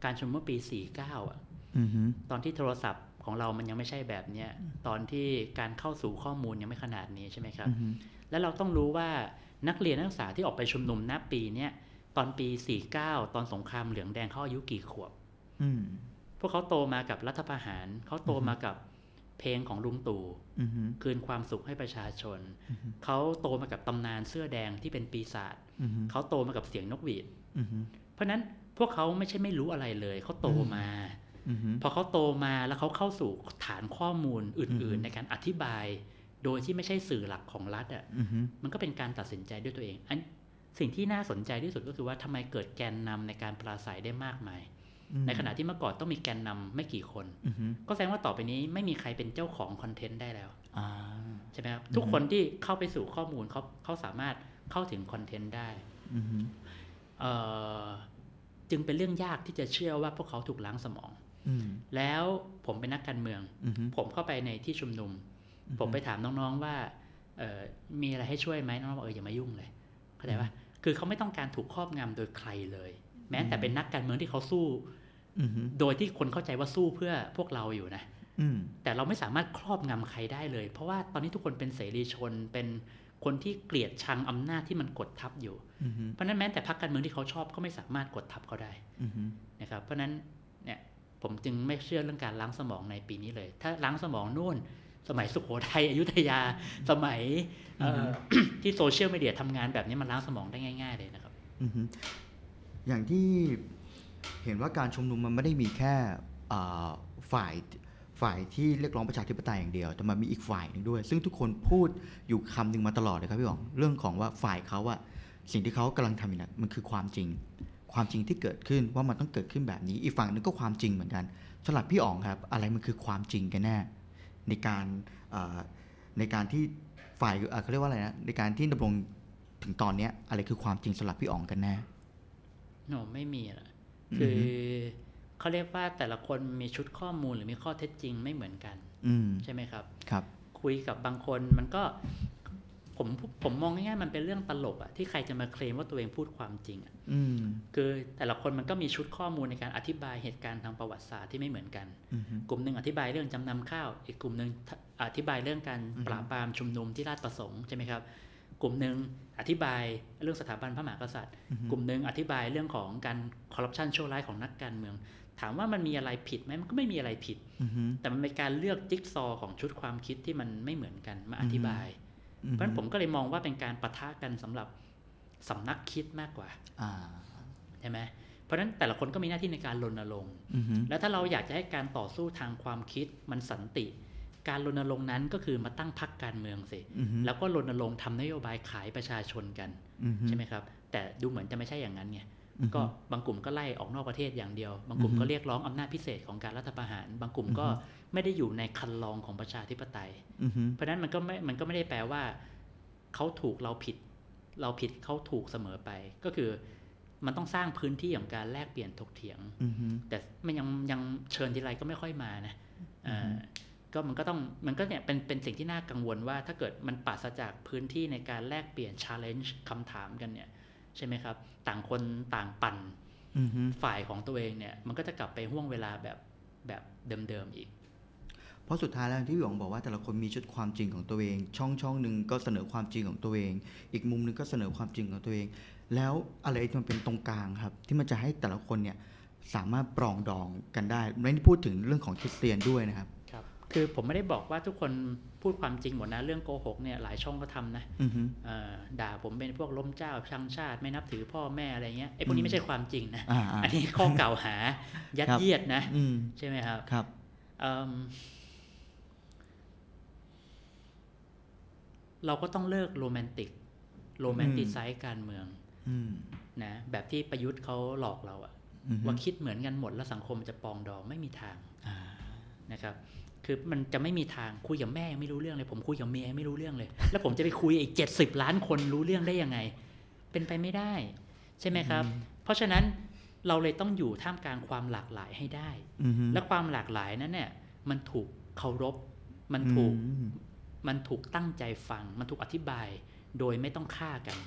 การชุมนุมเมื่อปี 49 อะอือฮึตอนที่โทรศัพท์ของเรามันยังไม่ใช่แบบเนี้ยตอนที่การเข้าสู่ข้อมูลยังไม่ขนาดนี้ใช่ไหมครับอือฮึแล้วเราต้องรู้ว่านักเรียนนักศึกษาที่ออกไปชุมนุมณปีเนี้ยตอนปี 49 ตอนสงครามเหลืองแดงเขาอายุกี่ขวบอืมพวกเขาโตมากับรัฐประหารเขาโตมากับ เพลงของลุงตู่อือฮึคืนความสุขให้ประชาชน เขาโตมากับตำนานเสื้อแดงที่เป็นปีศาจอือฮึเขาโตมากับเสียงนกหวีดอือฮึเพราะฉะนั้นพวกเขาไม่ใช่ไม่รู้อะไรเลยเขาโตมาอือฮึพอเขาโตมาแล้วเขาเข้าสู่ฐานข้อมูลอื่น ๆ ในการอธิบาย โดยที่ไม่ใช่สื่อหลักของรัฐอะอือฮึมันก็เป็นการตัดสินใจด้วยตัวเองอันสิ่งที่น่าสนใจที่สุดก็คือว่าทำไมเกิดแกนนำในการปราศัยได้มากมาย ในขณะที่เมื่อก่อนต้องมีแกนนำไม่กี่คนอือฮึก็แสดงว่าต่อไปนี้ไม่มีใครเป็นเจ้าของคอนเทนต์ได้แล้วอ่าใช่ไหมครับทุกคนที่เข้าไปสู่ข้อมูลเขาเขาสามารถเข้าถึงคอนเทนต์ได้อือฮึเอ่อจึงเป็นเรื่องยากที่จะเชื่อว่าพวกเขาถูกล้างสมองอืมแล้วผมเป็นนักการเมืองอือฮึผมเข้าไปในที่ชุมนุม ผมไปถามน้องๆว่าเอ่อมีอะไรให้ช่วยไหมน้องๆบอกเอออย่ามายุ่งเลยเข้าใจปะคือเขาไม่ต้องการถูกครอบงำโดยใครเลย แม้แต่เป็นนักการเมืองที่เขาสู้อือฮึ โดยที่คนเข้าใจว่าสู้เพื่อพวกเราอยู่นะอืมแต่เราไม่สามารถครอบงำใครได้เลย เพราะว่าตอนนี้ทุกคนเป็นเสรีชนเป็นคนที่เกลียดชังอำนาจที่มันกดทับอยู่อือฮึเพราะฉะนั้นแม้แต่พรรคการเมืองที่เขาชอบก็ไม่สามารถกดทับเขาได้อือฮึนะครับ เพราะฉะนั้นเนี่ยผมจึงไม่เชื่อเรื่องการล้างสมองในปีนี้เลย ถ้าล้างสมองนู่น สมัยสุโขทัยอยุธยาสมัยเอ่ออที่โซเชียลมีเดียทำงานแบบนี้มันล้างสมองได้ง่าย ๆ เลยนะครับอือฮึอย่างที่ เห็นว่าการชุมนุมมันไม่ได้มีแค่ฝ่ายฝ่ายที่เรียกร้องประชาธิปไตยอย่างเดียว แต่มันมีอีกฝ่ายหนึ่งด้วย ซึ่งทุกคนพูดอยู่คำหนึ่งมาตลอดเลยครับพี่หองเรื่องของว่าฝ่ายเขาอะสิ่งที่เขากำลังทำอยู่นี่ยมันคือความจริง ความจริงที่เกิดขึ้นว่ามันต้องเกิดขึ้นแบบนี้ อีกฝั่งหนึงก็ความจริงเหมือนกันสำหรับพี่อ๋องครับ อะไรมันคือความจริงกันแน่ ในการในการที่ฝ่ายเขาเรียกว่าอะไรนะในการที่ดำรงถึงตอนเนี้ยอะไรคือความจริงสำหรับพี่อ๋องกันแน่โนไม่มีอะ คือเขาเรียกว่าแต่ละคนมีชุดข้อมูลหรือมีข้อเท็จจริงไม่เหมือนกันอืมใช่ไหมครับ ครับ คุยกับบางคนมันก็ ผมผมมองง่ายๆมันเป็นเรื่องตลกอะที่ใครจะมาเคลมว่าตัวเองพูดความจริงอะอืมคือแต่ละคนมันก็มีชุดข้อมูลในการอธิบายเหตุการณ์ทางประวัติศาสตร์ที่ไม่เหมือนกันอืมกลุ่มหนึ่งอธิบายเรื่องจำนำข้าว อีกกลุ่มหนึ่งอธิบายเรื่องการอือฮึปราบปรามชุมนุมที่ราชประสงค์ใช่ไหมครับ กลุ่มหนึ่งอธิบายเรื่องสถาบันพระมหากษัตริย์ กลุ่มหนึ่งอธิบายเรื่องของการคอร์รัปชันชั่วร้ายของนักการเมือง ถามว่ามันมีอะไรผิดไหมมันก็ไม่มีอะไรผิดอืมแต่มันเป็นการเลือกจิ๊กซอว์ของชุดความคิดที่มันไม่เหมือนกันมาอธิบายอืเพราะฉะนั้นผมก็เลยมองว่าเป็นการปะทะกันสำหรับสำนักคิดมากกว่าอ่าใช่ไหมเพราะฉะนั้นแต่ละคนก็มีหน้าที่ในการรณรงค์อืมแล้วถ้าเราอยากจะให้การต่อสู้ทางความคิดมันสันติ การรณรงค์นั้นก็คือมาตั้งพรรคการเมืองสิอืมแล้วก็รณรงค์ทำนโยบายขายประชาชนกันอืมใช่ไหมครับ แต่ดูเหมือนจะไม่ใช่อย่างนั้นไงอืมก็บางกลุ่มก็ไล่ออกนอกประเทศอย่างเดียว บางกลุ่มอือฮึก็เรียกร้องอำนาจพิเศษของการรัฐประหาร บางกลุ่มก็อือฮึไม่ได้อยู่ในคันลองของประชาธิปไตยอืมเพราะฉะนั้นมันก็ไม่มันก็ไม่ได้แปลว่าเขาถูกเราผิด เราผิดเขาถูกเสมอไป ก็คือมันต้องสร้างพื้นที่ของการแลกเปลี่ยนถกเถียงอืมแต่มันยังยังเชิญทีไรก็ไม่ค่อยมานะอือฮึอ่า ก็มันก็ต้องมันก็เนี่ยเป็นเป็นสิ่งที่น่ากังวลว่าถ้าเกิดมันปราศจากพื้นที่ในการแลกเปลี่ยน challenge คำถามกันเนี่ยใช่ไหมครับ ต่างคนต่างปั่นอืมฝ่ายของตัวเองเนี่ย มันก็จะกลับไปห่วงเวลาแบบแบบเดิมๆอีก เพราะสุดท้ายแล้วที่พี่หยองบอกว่าแต่ละคนมีชุดความจริงของตัวเอง ช่องช่องหนึ่งก็เสนอความจริงของตัวเอง อีกมุมหนึงก็เสนอความจริงของตัวเอง แล้วอะไรที่มันเป็นตรงกลางครับ ที่มันจะให้แต่ละคนเนี่ยสามารถปรองดองกันได้ไม่ได้พูดถึงเรื่องของคริสเตียนด้วยนะครับ ครับคือผมไม่ได้บอกว่าทุกคนพูดความจริงหมดนะ เรื่องโกหกเนี่ยหลายช่องก็ทำนะอือฮึเอ่อด่าผมเป็นพวกล้มเจ้าชังชาติ ไม่นับถือพ่อแม่อะไรเงี้ยไอ้พวกนี้ไม่ใช่ความจริงนะอ่าอ่าอันนี้ข้อกล่าวหายัดครับเยียดนะอืมใช่ไหมครับครับเอิ่มเราก็ต้องเลิกโรแมนติกโรแมนติไซส์การเมืองอืมนะแบบที่ประยุทธ์เขาหลอกเราอะอือฮึว่าคิดเหมือนกันหมดแล้วสังคมมันจะปรองดองไม่มีทางอ่านะครับ คือมันจะไม่มีทางคุยกับแม่ยังไม่รู้เรื่องเลยผมคุยกับเมียยังไม่รู้เรื่องเลย แล้วผมจะไปคุยอีกเจ็ดสิบล้านคนรู้เรื่องได้ยังไง เป็นไปไม่ได้ ใช่ไหมครับ เพราะฉะนั้นเราเลยต้องอยู่ท่ามกลางความหลากหลายให้ได้อือฮึและความหลากหลายนั้นเนี่ยมันถูกเคารพ มันถูกอืมมันถูกตั้งใจฟัง มันถูกอธิบายโดยไม่ต้องฆ่ากัน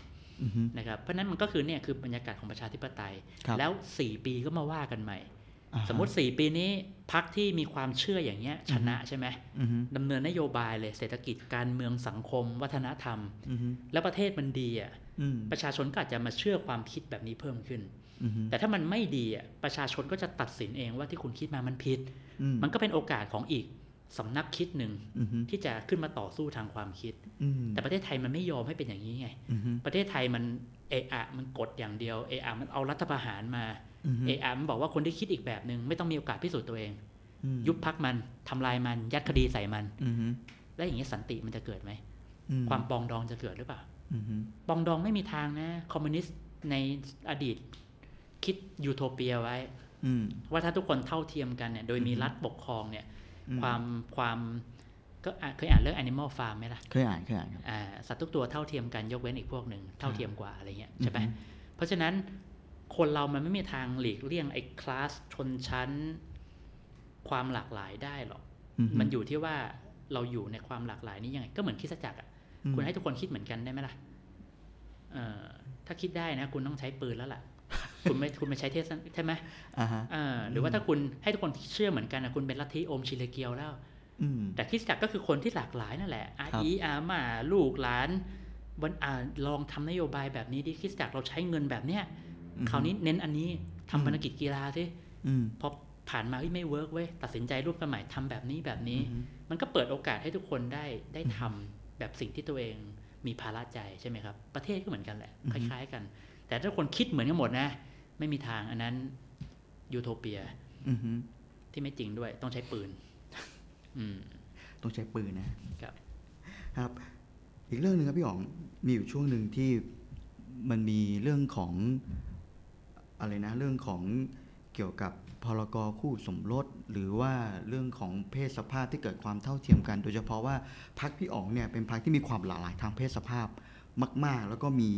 อือฮึนะครับเพราะฉะนั้นมันก็คือเนี่ยคือบรรยากาศของประชาธิปไตยครับแล้ว 4 ปีก็มาว่ากันใหม่อ่าฮะ สมมติ 4 ปีนี้พักที่มีความเชื่ออย่างเงี้ยชนะใช่ไหมอือฮึดำเนินนโยบายเลยเศรษฐกิจการเมืองสังคม วัฒนธรรมอือฮึแล้วประเทศมันดีอะอืมประชาชนก็อาจจะมาเชื่อความคิดแบบนี้เพิ่มขึ้นอือฮึแต่ถ้ามันไม่ดีอะประชาชนก็จะตัดสินเองว่าที่คุณคิดมามันผิดอืมมันก็เป็นโอกาสของอีกสำนักคิดหนึ่งอือฮึที่จะขึ้นมาต่อสู้ทางความคิดอืมแต่ประเทศไทยมันไม่ยอมให้เป็นอย่างนี้ไงอือฮึประเทศไทยมันเอะอะมันกดอย่างเดียวเอะอะมันเอารัฐประหารมาอือฮึ เอะอะมันบอกว่าคนที่คิดอีกแบบหนึ่งไม่ต้องมีโอกาสพิสูจน์ตัวเองอืมยุบพักมันทำลายมันยัดคดีใส่มันอือฮึแล้วอย่างนี้สันติมันจะเกิดไหมอืความปรองดองจะเกิดหรือเปล่าอือฮึปรองดองไม่มีทางนะ คอมมิวนิสต์ในอดีต คิดยูโทเปียไว้อืมว่าถ้าทุกคนเท่าเทียมกันเนี่ย โดยมีรัฐปกครองเนี่ยอืมความความก็อะเคยอ่านเรื่อง Animal Farm ไหมล่ะ เคยอ่านเคยอ่านครับอ่าสัตว์ทุกตัวเท่าเทียมกันยกเว้นอีกพวกหนึ่งเท่าเทียมกว่าอะไรเงี้ยใช่ไหมอือฮึเพราะฉะนั้น คนเรามันไม่มีทางหลีกเลี่ยงไอ้คลาสชนชั้น ความหลากหลายได้หรอกอือฮึมันอยู่ที่ว่าเราอยู่ในความหลากหลายนี้ยังไง ก็เหมือนคริดจักรอะอืมคุณให้ทุกคนคิดเหมือนกันได้ไหมล่ะเอ่อถ้าคิดได้นะ คุณต้องใช้ปืนแล้วล่ะ คุณไม่คุณไม่ใช้เทสใช่ไหมอ่าฮะอ่าหรือว่าถ้าคุณให้ทุกคนเชื่อเหมือนกันนะคุณเป็นลัทธิโอมชิเลเกียวแล้วอืมแต่คริสตจักรก็คือคนที่หลากหลายนั่นแหละอาครับอีอามาลูกหลานวันอ่าลองทำนโยบายแบบนี้ดิคริสตจักรเราใช้เงินแบบเนี้ยอือฮึ คราวนี้เน้นอันนี้ทำภารกิจกีฬาสิอืมพอผ่านมาเฮ้ยไม่ work เว้ยตัดสินใจร่วมกันใหม่ทำแบบนี้แบบนี้อือฮึมันก็เปิดโอกาสให้ทุกคนได้ได้ทำแบบสิ่งที่ตัวเองมีภาระใจใช่ไหมครับ ประเทศก็เหมือนกันแหละคล้ายๆกัน แต่ถ้าคนคิดเหมือนกันหมดนะ ไม่มีทางอันนั้นยูโทเปียอือฮึที่ไม่จริงด้วยต้องใช้ปืนอืมต้องใช้ปืนนะครับ ครับ อีกเรื่องหนึ่งครับพี่อ๋องมีอยู่ช่วงหนึ่งที่มันมีเรื่องของ อะไรนะเรื่องของเกี่ยวกับพรกคู่สมรส หรือว่าเรื่องของเพศสภาพที่เกิดความเท่าเทียมกัน โดยเฉพาะว่าพรรคพี่อ๋องเนี่ยเป็นพรรคที่มีความหลากหลายทางเพศสภาพมาก ๆ แล้วก็มี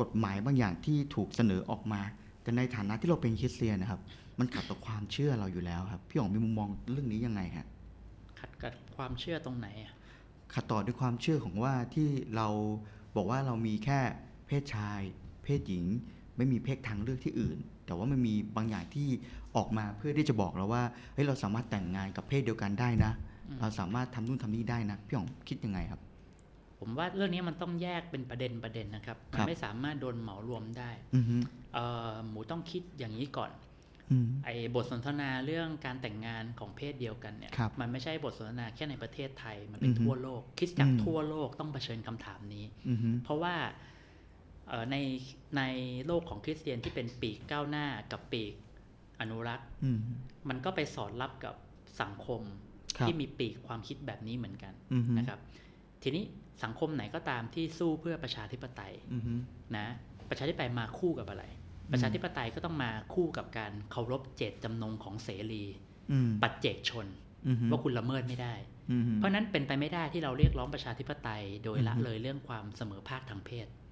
กฎหมายบางอย่างที่ถูกเสนอออกมา แต่ในฐานะที่เราเป็นคริสเตียนนะครับ มันขัดต่อความเชื่อเราอยู่แล้วครับ พี่อ๋องมีมุมมองเรื่องนี้ยังไงฮะขัดกับความเชื่อตรงไหนอะขัดต่อด้วยความเชื่อของว่าที่เราบอกว่าเรามีแค่เพศชาย เพศหญิง ไม่มีเพศทางเลือกที่อื่น แต่ว่ามันมีบางอย่างที่ออกมาเพื่อที่จะบอกเราว่าเฮ้ยเราสามารถแต่งงานกับเพศเดียวกันได้นะ เราสามารถทำนู่นทำนี่ได้นะพี่อ๋องคิดยังไงครับ ผมว่าเรื่องนี้มันต้องแยกเป็นประเด็นประเด็นนะครับมันครับไม่สามารถโดนเหมารวมได้อือฮึเอ่อหมูต้องคิดอย่างนี้ก่อนอืมไอ้บทสนทนาเรื่องการแต่งงานของเพศเดียวกันเนี่ยครับมันไม่ใช่บทสนทนาแค่ในประเทศไทย มันเป็นอือฮึทั่วโลก คิดจากอืมทั่วโลกต้องเผชิญคำถามนี้อือฮึเพราะว่าเอ่อ ในในโลกของคริสเตียนที่เป็นปีกก้าวหน้ากับปีกอนุรักษ์อืมมันก็ไปสอดรับกับสังคมครับที่มีปีกความคิดแบบนี้เหมือนกันอือฮึนะครับ ทีนี้สังคมไหนก็ตามที่สู้เพื่อประชาธิปไตยอือฮึนะประชาธิปไตยมาคู่กับอะไร ประชาธิปไตยก็ต้องมาคู่กับการเคารพเจตจำนงของเสรีอืมปัจเจกชนอือฮึว่าคุณละเมิดไม่ได้อือฮึเพราะฉะนั้นเป็นไปไม่ได้ที่เราเรียกร้องประชาธิปไตย โดยละอือฮึเลยเรื่องความเสมอภาคทางเพศอือฮึ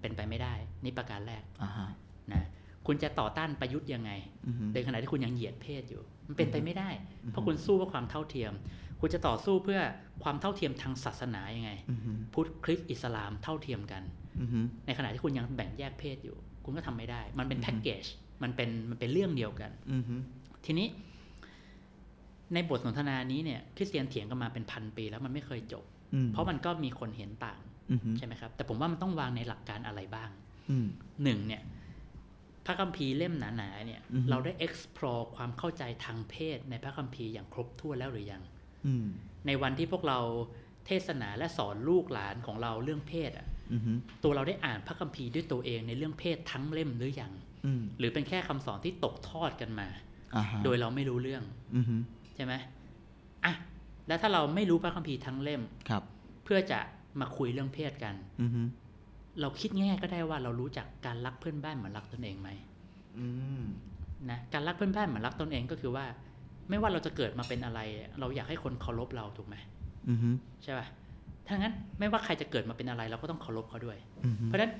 เป็นไปไม่ได้ นี่ประการแรกอ่าฮะนะคุณจะต่อต้านประยุทธ์ยังไงอือฮึในขณะที่คุณยังเหยียดเพศอยู่ มันเป็นไปไม่ได้อือฮึเพราะคุณสู้เพื่อความเท่าเทียม คุณจะต่อสู้เพื่อความเท่าเทียมทางศาสนายังไงอือฮึพุทธคริสต์อิสลามเท่าเทียมกันอือฮึในขณะที่คุณยังแบ่งแยกเพศอยู่ คุณก็ทำไม่ได้ มันเป็นอือฮึแพ็กเกจมันเป็นมันเป็นเรื่องเดียวกันอือฮึทีนี้ ในบทสนทนานี้เนี่ยคริสเตียนเถียงกันมาเป็นพันปีแล้วมันไม่เคยจบอืมเพราะมันก็มีคนเห็นต่างอือฮึ ใช่ไหมครับ แต่ผมว่ามันต้องวางในหลักการอะไรบ้างอืมหนึ่งเนี่ยพระคัมภีร์เล่มหนาๆเนี่ยอือฮึเราได้ explore ความเข้าใจทางเพศในพระคัมภีร์อย่างครบถ้วนแล้วหรือยังอืมในวันที่พวกเราเทศนาและสอนลูกหลานของเราเรื่องเพศอะอือฮึตัวเราได้อ่านพระคัมภีร์ด้วยตัวเองในเรื่องเพศทั้งเล่มหรือยังอืมหรือเป็นแค่คำสอนที่ตกทอดกันมาอ่าฮะโดยเราไม่รู้เรื่องอือฮึใช่ไหมอะแล้วถ้าเราไม่รู้พระคัมภีร์ทั้งเล่มครับเพื่อจะ มาคุยเรื่องเพศกันอือฮึเราคิดง่ายก็ได้ว่าเรารู้จักการรักเพื่อนบ้านเหมือนรักตนเองไหมอืมนะการรักเพื่อนบ้านเหมือนรักตนเองก็คือว่า ไม่ว่าเราจะเกิดมาเป็นอะไร เราอยากให้คนเคารพเราถูกไหมอือฮึใช่ป่ะถ้างั้นไม่ว่าใครจะเกิดมาเป็นอะไร เราก็ต้องเคารพเขาด้วยอือฮึเพราะฉะนั้น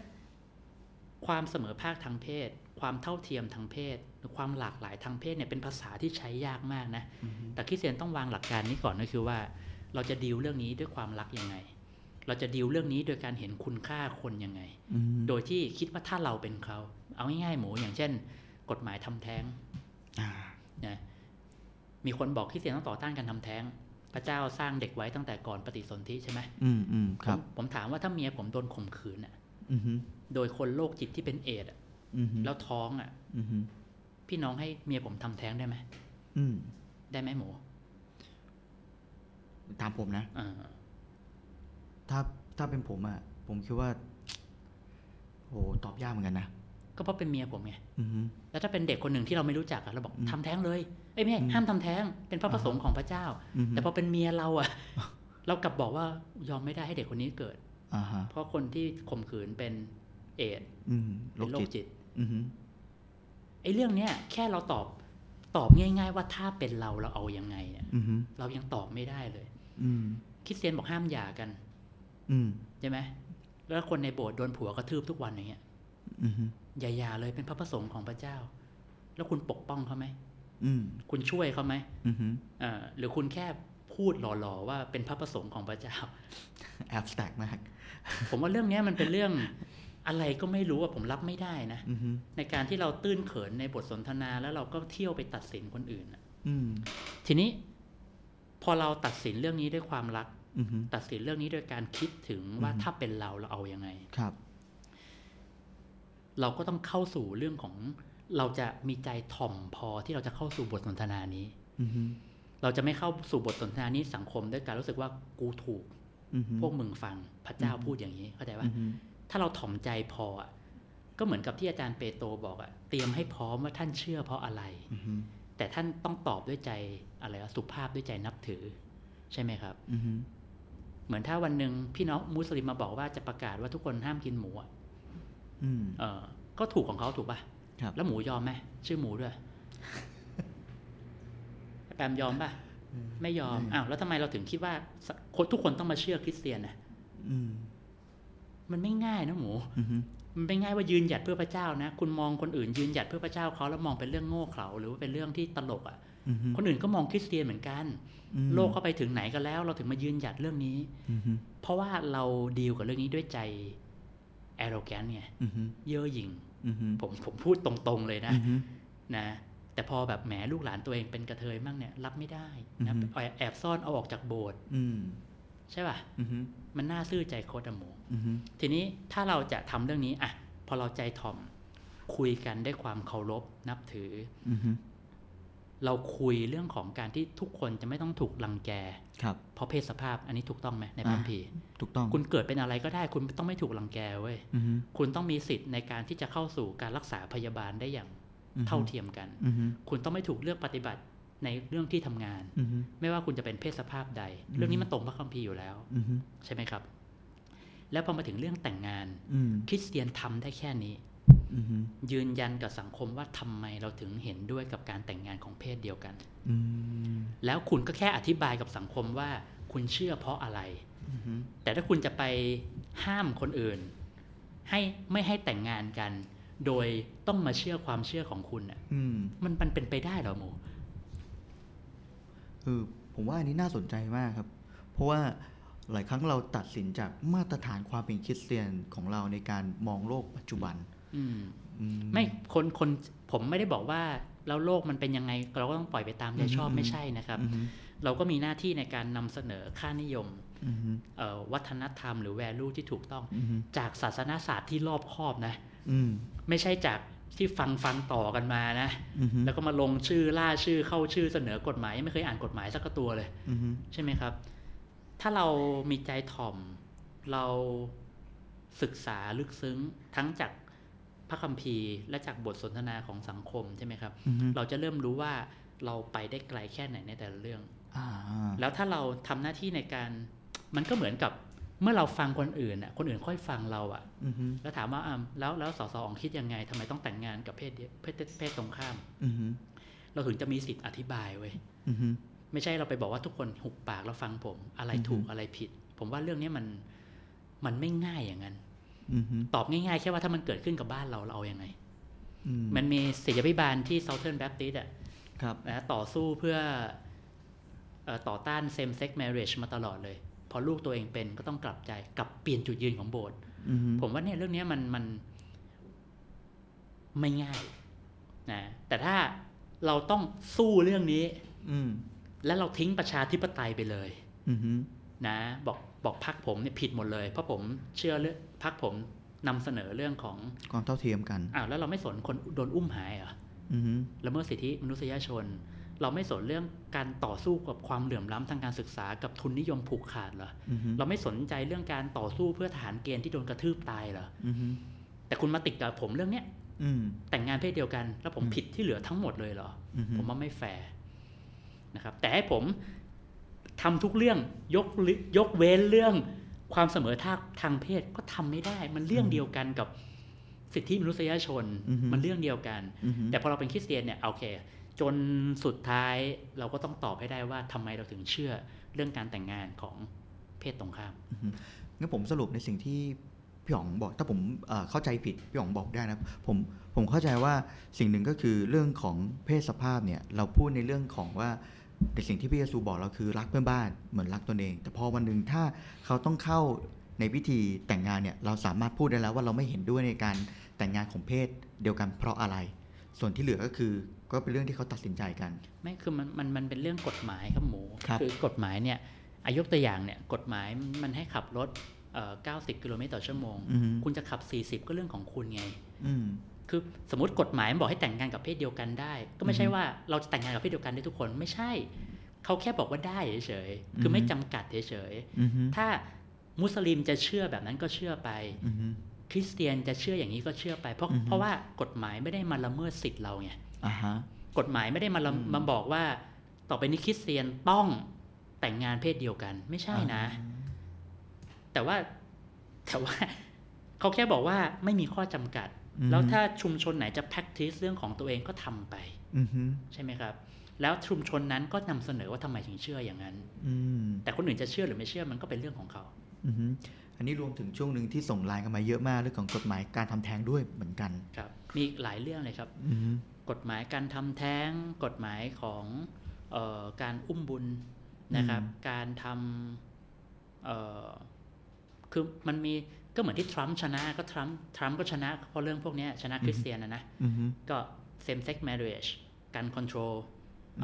ความเสมอภาคทางเพศ ความเท่าเทียมทางเพศ หรือความหลากหลายทางเพศเนี่ยเป็นภาษาที่ใช้ยากมากนะอือฮึแต่คริสเตียนต้องวางหลักการนี้ก่อนก็คือว่า เราจะดีลเรื่องนี้ด้วยความรักยังไง เราจะดีลเรื่องนี้โดยการเห็นคุณค่าคนยังไงอืมโดยที่คิดว่าถ้าเราเป็นเขา เอาง่ายๆหมูอย่างเช่น กฎหมายทำแท้งอ่านะมีคนบอกคริสเตียนต้องต่อต้านการทำแท้ง พระเจ้าสร้างเด็กไว้ตั้งแต่ก่อนปฏิสนธิใช่ไหมอืมอืมครับ ผมผมถามว่าถ้าเมียผมโดนข่มขืนอะอือฮึโดยคนโรคจิตที่เป็นเอดส์อะอือฮึแล้วท้องอะอือฮึพี่น้องให้เมียผมทำแท้งได้ไหมอืมได้ไหมหมู ตามผมนะอ่า ถ้าถ้าเป็นผมอะผมคิดว่าโหตอบยากเหมือนกันนะก็เพราะเป็นเมียผมไงอือฮึแล้วถ้าเป็นเด็กคนหนึ่งที่เราไม่รู้จักอะเราบอกอืมทำแท้งเลยเอ้ยไม่ใช่อืมห้ามทำแท้ง เป็นพระประสงค์ของพระเจ้าอือฮึแต่พอเป็นเมียเราอะเรากลับบอกว่ายอมไม่ได้ให้เด็กคนนี้เกิดอ่าฮะเพราะคนที่ข่มขืนเป็นเอดส์อืมโรเป็นคโรจิคตจิตอือฮึไอ้เรื่องเนี้ยแค่เราตอบตอบง่าย ๆ ว่าถ้าเป็นเราเราเอายังไงเนี่ยอือฮึเรายังตอบไม่ได้เลยอืมคริสเตียนบอกห้ามหย่ากันอืม ใช่ไหมแล้วคนในโบสถ์โดนผัวกระทืบทุกวันอย่างเงี้ยอือฮึอย่าหย่าเลยเป็นพระประสงค์ของพระเจ้า แล้วคุณปกป้องเขาไหมอืมคุณช่วยเขาไหมอือฮึอ่าหรือคุณแค่พูดหล่อๆว่าเป็นพระประสงค์ของพระเจ้าแอบสแต็กมาก ผมว่าเรื่องเนี้ยมันเป็นเรื่องอะไรก็ไม่รู้ว่าผมรับไม่ได้นะอือฮึในการที่เราตื้นเขินในบทสนทนาแล้วเราก็เที่ยวไปตัดสินคนอื่นน่ะอืมทีนี้พอเราตัดสินเรื่องนี้ด้วยความรักอือฮึ ตัดสินเรื่องนี้โดยการคิดถึงว่าอือฮึถ้าเป็นเราเราเอายังไงครับ เราก็ต้องเข้าสู่เรื่องของ เราจะมีใจถ่อมพอที่เราจะเข้าสู่บทสนทนานี้อือฮึเราจะไม่เข้าสู่บทสนทนานี้สังคมด้วยการรู้สึกว่ากูถูกอือฮึพวกมึงฟังพระเจ้าพูดอย่างนี้เข้าใจว่าอือฮึถ้าเราถ่อมใจพออะก็เหมือนกับที่อาจารย์เปโตรบอกอะเตรียมให้พร้อมว่าท่านเชื่อเพราะอะไรอือฮึแต่ท่านต้องตอบด้วยใจอะไรวะสุภาพด้วยใจนับถือ ใช่ไหมครับอือฮึ เหมือนถ้าวันหนึ่งพี่น้องมุสลิมมาบอกว่าจะประกาศว่าทุกคนห้ามกินหมูอะอืมเออ ก็ถูกของเขาถูกป่ะครับแล้วหมูยอมไหมชื่อหมูด้วยแปมยอมป่ะไม่ยอมอ้าวแล้วทำไมเราถึงคิดว่าสคนทุกคนต้องมาเชื่อคริสเตียนนะอืมมันไม่ง่ายนะหมูอืมมันไม่ง่ายว่ายืนหยัดเพื่อพระเจ้านะ คุณมองคนอื่นยืนหยัดเพื่อพระเจ้าเขาแล้วมองเป็นเรื่องโง่เขลาหรือว่าเป็นเรื่องที่ตลกอะ่ะอืม คนอื่นก็มองคริสเตียนเหมือนกันอืมโลกเขาไปถึงไหนกันแล้ว เราถึงมายืนหยัดเรื่องนี้อืมเพราะว่าเราดีลกับเรื่องนี้ด้วยใจ arrogant ไงอืมเย่อหยิ่งอืมผมผมพูดตรงๆเลยนะอืมนะ แต่พอแบบแหมลูกหลานตัวเองเป็นกระเทยมั่งเนี่ย รับไม่ได้นะอือฮึแอบแอบซ่อนเอาออกจากโบสถ์อืมใช่ป่ะอืมมันน่าซื่อใจโคตรอะหมูอืมทีนี้ถ้าเราจะทำเรื่องนี้อะพอเราใจถ่อมคุยกันด้วยความเคารพนับถืออืม เราคุยเรื่องของการที่ทุกคนจะไม่ต้องถูกรังแกครับเพราะเพศสภาพอันนี้ถูกต้องไหมในพระคัมภีร์ถูกต้อง คุณเกิดเป็นอะไรก็ได้ คุณต้องไม่ถูกรังแกเว้ยอืมคุณต้องมีสิทธิ์ในการที่จะเข้าสู่การรักษาพยาบาลได้อย่างเท่าเทียมกันอืมคุณต้องไม่ถูกเลือกปฏิบัติในเรื่องที่ทำงานอืมไม่ว่าคุณจะเป็นเพศสภาพใดอืมเรื่องนี้มันตรงพระคัมภีร์อยู่แล้วอืมใช่ไหมครับ แล้วพอมาถึงเรื่องแต่งงานอืมคริสเตียนทำได้แค่นี้อืม ยืนยันกับสังคมว่าทำไมเราถึงเห็นด้วยกับการแต่งงานของเพศเดียวกันอืมแล้วคุณก็แค่อธิบายกับสังคมว่า คุณเชื่อเพราะอะไรอืมแต่ถ้าคุณจะไปห้ามคนอื่น ให้ไม่ให้แต่งงานกัน โดยต้องมาเชื่อความเชื่อของคุณอะอืมมันมันเป็นไปได้เหรอหมูเออผมว่าอันนี้น่าสนใจมากครับ เพราะว่าหลายครั้งเราตัดสินจากมาตรฐานความเป็นคริสเตียนของเราในการมองโลกปัจจุบันอืมอื ไม่คนคนผมไม่ได้บอกว่าแล้วโลกมันเป็นยังไง เราก็ต้องปล่อยไปตามใจชอบอืมไม่ใช่นะครับอืมเราก็มีหน้าที่ในการนำเสนอค่านิยมอืมเอ่อวัฒนธรรมหรือ value ที่ถูกต้องอืมจากศาสนาศาสตร์ที่รอบคอบนะอืมไม่ใช่จากที่ฟังฟังต่อกันมานะอืมแล้วก็มาลงชื่อล่าชื่อเข้าชื่อเสนอกฎหมาย ไม่เคยอ่านกฎหมายสักตัวเลยอืมใช่ไหมครับ ถ้าเรามีใจถ่อม เราศึกษาลึกซึ้งทั้งจาก พระคัมภีร์ และจากบทสนทนาของสังคมใช่ไหมครับอืมเราจะเริ่มรู้ว่าเราไปได้ไกลแค่ไหนในแต่ละเรื่องอ่าแล้วถ้าเราทำหน้าที่ในการมันก็เหมือนกับเมื่อเราฟังคนอื่นอะ คนอื่นค่อยฟังเราอะอืมแล้วถามว่าอ่าแล้วแล้วสสอองคิดยังไงทำไมต้องแต่งงานกับเพศเดียวเพศเพศตรงข้ามอืมเราถึงจะมีสิทธิ์อธิบายเว้ยอืมไม่ใช่เราไปบอกว่าทุกคนหุบปากแล้วฟังผม อะไรอือฮึถูกอะไรผิด ผมว่าเรื่องนี้มันมันไม่ง่ายอย่างนั้นอืม ตอบง่ายๆ แค่ว่าถ้ามันเกิดขึ้นกับบ้านเราเราเอาอยัางไงอืมมันมีศิษยาภิบาลที่ Southern Baptist อะครับนะต่อสู้เพื่อเอ่อต่อต้าน same sex marriage มาตลอดเลย พอลูกตัวเองเป็นก็ต้องกลับใจกลับเปลี่ยนจุดยืนของโบสถ์อืมผมว่าเนี่ยเรื่องเนี้ยมันมันไม่ง่ายนะแต่ถ้าเราต้องสู้เรื่องนี้อืมและเราทิ้งประชาธิปไตยไปเลยอืมนะบอกบอกพักผมเนี่ยผิดหมดเลย เพราะผมเชื่อเรื่อง พักผมนำเสนอเรื่องของความเท่าเทียมกันอ้าวแล้วเราไม่สนคนโดนอุ้มหายเหรออืมละเมิดสิทธิมนุษยชน เราไม่สนเรื่องการต่อสู้กับความเหลื่อมล้ำทางการศึกษากับทุนนิยมผูกขาดเหรออืมเราไม่สนใจเรื่องการต่อสู้เพื่อทหารเกณฑ์ที่โดนกระทืบตายเหรออืมแต่คุณมาติดกับผมเรื่องเนี้ยอืมแต่งงานเพศเดียวกัน แล้วผมอืมผิดที่เหลือทั้งหมดเลยเหรออืมผมว่าไม่แฟร์นะครับ แต่ให้ผมทำทุกเรื่องยกลิยกเว้นเรื่อง ความเสมอภาคทางเพศก็ทำไม่ได้ มันเรื่องเดียวกันกับสิทธิมนุษยชนมันเรื่องเดียวกันอืมแต่พอเราเป็นคริสเตียนเนี่ยโอเค จนสุดท้ายเราก็ต้องตอบให้ได้ว่าทำไมเราถึงเชื่อเรื่องการแต่งงานของเพศตรงข้ามงั้นผมสรุปในสิ่งที่พี่อ๋องบอกถ้าผมเอ่อเข้าใจผิดพี่อ๋องบอกได้นะผมผมเข้าใจว่าสิ่งหนึ่งก็คือเรื่องของเพศสภาพเนี่ยเราพูดในเรื่องของว่า ในสิ่งที่พระเยซูบอกเราคือรักเพื่อนบ้านเหมือนรักตนเอง แต่พอวันหนึ่งถ้าเขาต้องเข้าในพิธีแต่งงานเนี่ยเราสามารถพูดได้แล้วว่าเราไม่เห็นด้วยในการแต่งงานของเพศเดียวกันเพราะอะไร ส่วนที่เหลือก็คือก็เป็นเรื่องที่เขาตัดสินใจกัน ไม่คือมันมันมันเป็นเรื่องกฎหมายครับหมูครับอกฎหมายเนี่ยอายกตัวอย่างเนี่ยกฎหมายมันให้ขับรถเอ่อ90กิโลเมตรต่อชั่วโมงอืมคุณจะขับ 40 ก็เรื่องของคุณไงอืม คือสมมติกฎหมายมันบอกให้แต่งงานกับเพศเดียวกันได้ ก็ไม่ใช่อือฮึว่าเราจะแต่งงานกับเพศเดียวกันได้ทุกคนไม่ใช่เขาแค่บอกว่าได้เฉยๆคืออฮึไม่จำกัดเฉยอืมๆถ้ามุสลิมจะเชื่อแบบนั้นก็เชื่อไปอืมคริสเตียนจะเชื่ออย่างนี้ก็เชื่อไป เพราะอือฮึเพราะว่ากฎหมายไม่ได้มาละเมิดสิทธิ์เราไงอ่าฮะกฎหมายไม่ได้มาละอืมมาบอกว่า ต่อไปนี้คริสเตียนต้องแต่งงานเพศเดียวกันไม่ใช่นะ แต่ว่าแต่ว่าเขาเขาแค่บอกว่าไม่มีข้อจำกัดอืม แล้วถ้าชุมชนไหนจะ practice เรื่องของตัวเองก็ทำไปอือฮึใช่ไหมครับ แล้วชุมชนนั้นก็นำเสนอว่าทำไมถึงเชื่ออย่างนั้นอืมแต่คนอื่นจะเชื่อหรือไม่เชื่อมันก็เป็นเรื่องของเขาอือฮึอันนี้รวมถึงช่วงหนึ่งที่ส่งไลน์กันมาเยอะมากเรื่องของกฎหมายการทำแท้งด้วยเหมือนกันครับ มีอีกหลายเรื่องเลยครับอือฮึกฎหมายการทำแท้ง กฎหมายของเออการอุ้มบุญนะครับ การทำเอ่อคือมันมี ก็เหมือนที่ทรัมป์ชนะก็ทรัมป์ทรัมป์ก็ชนะเพราะเรื่องพวกเนี้ยชนะคริสเตียนนะนะอือฮึก็ same sex marriage การ control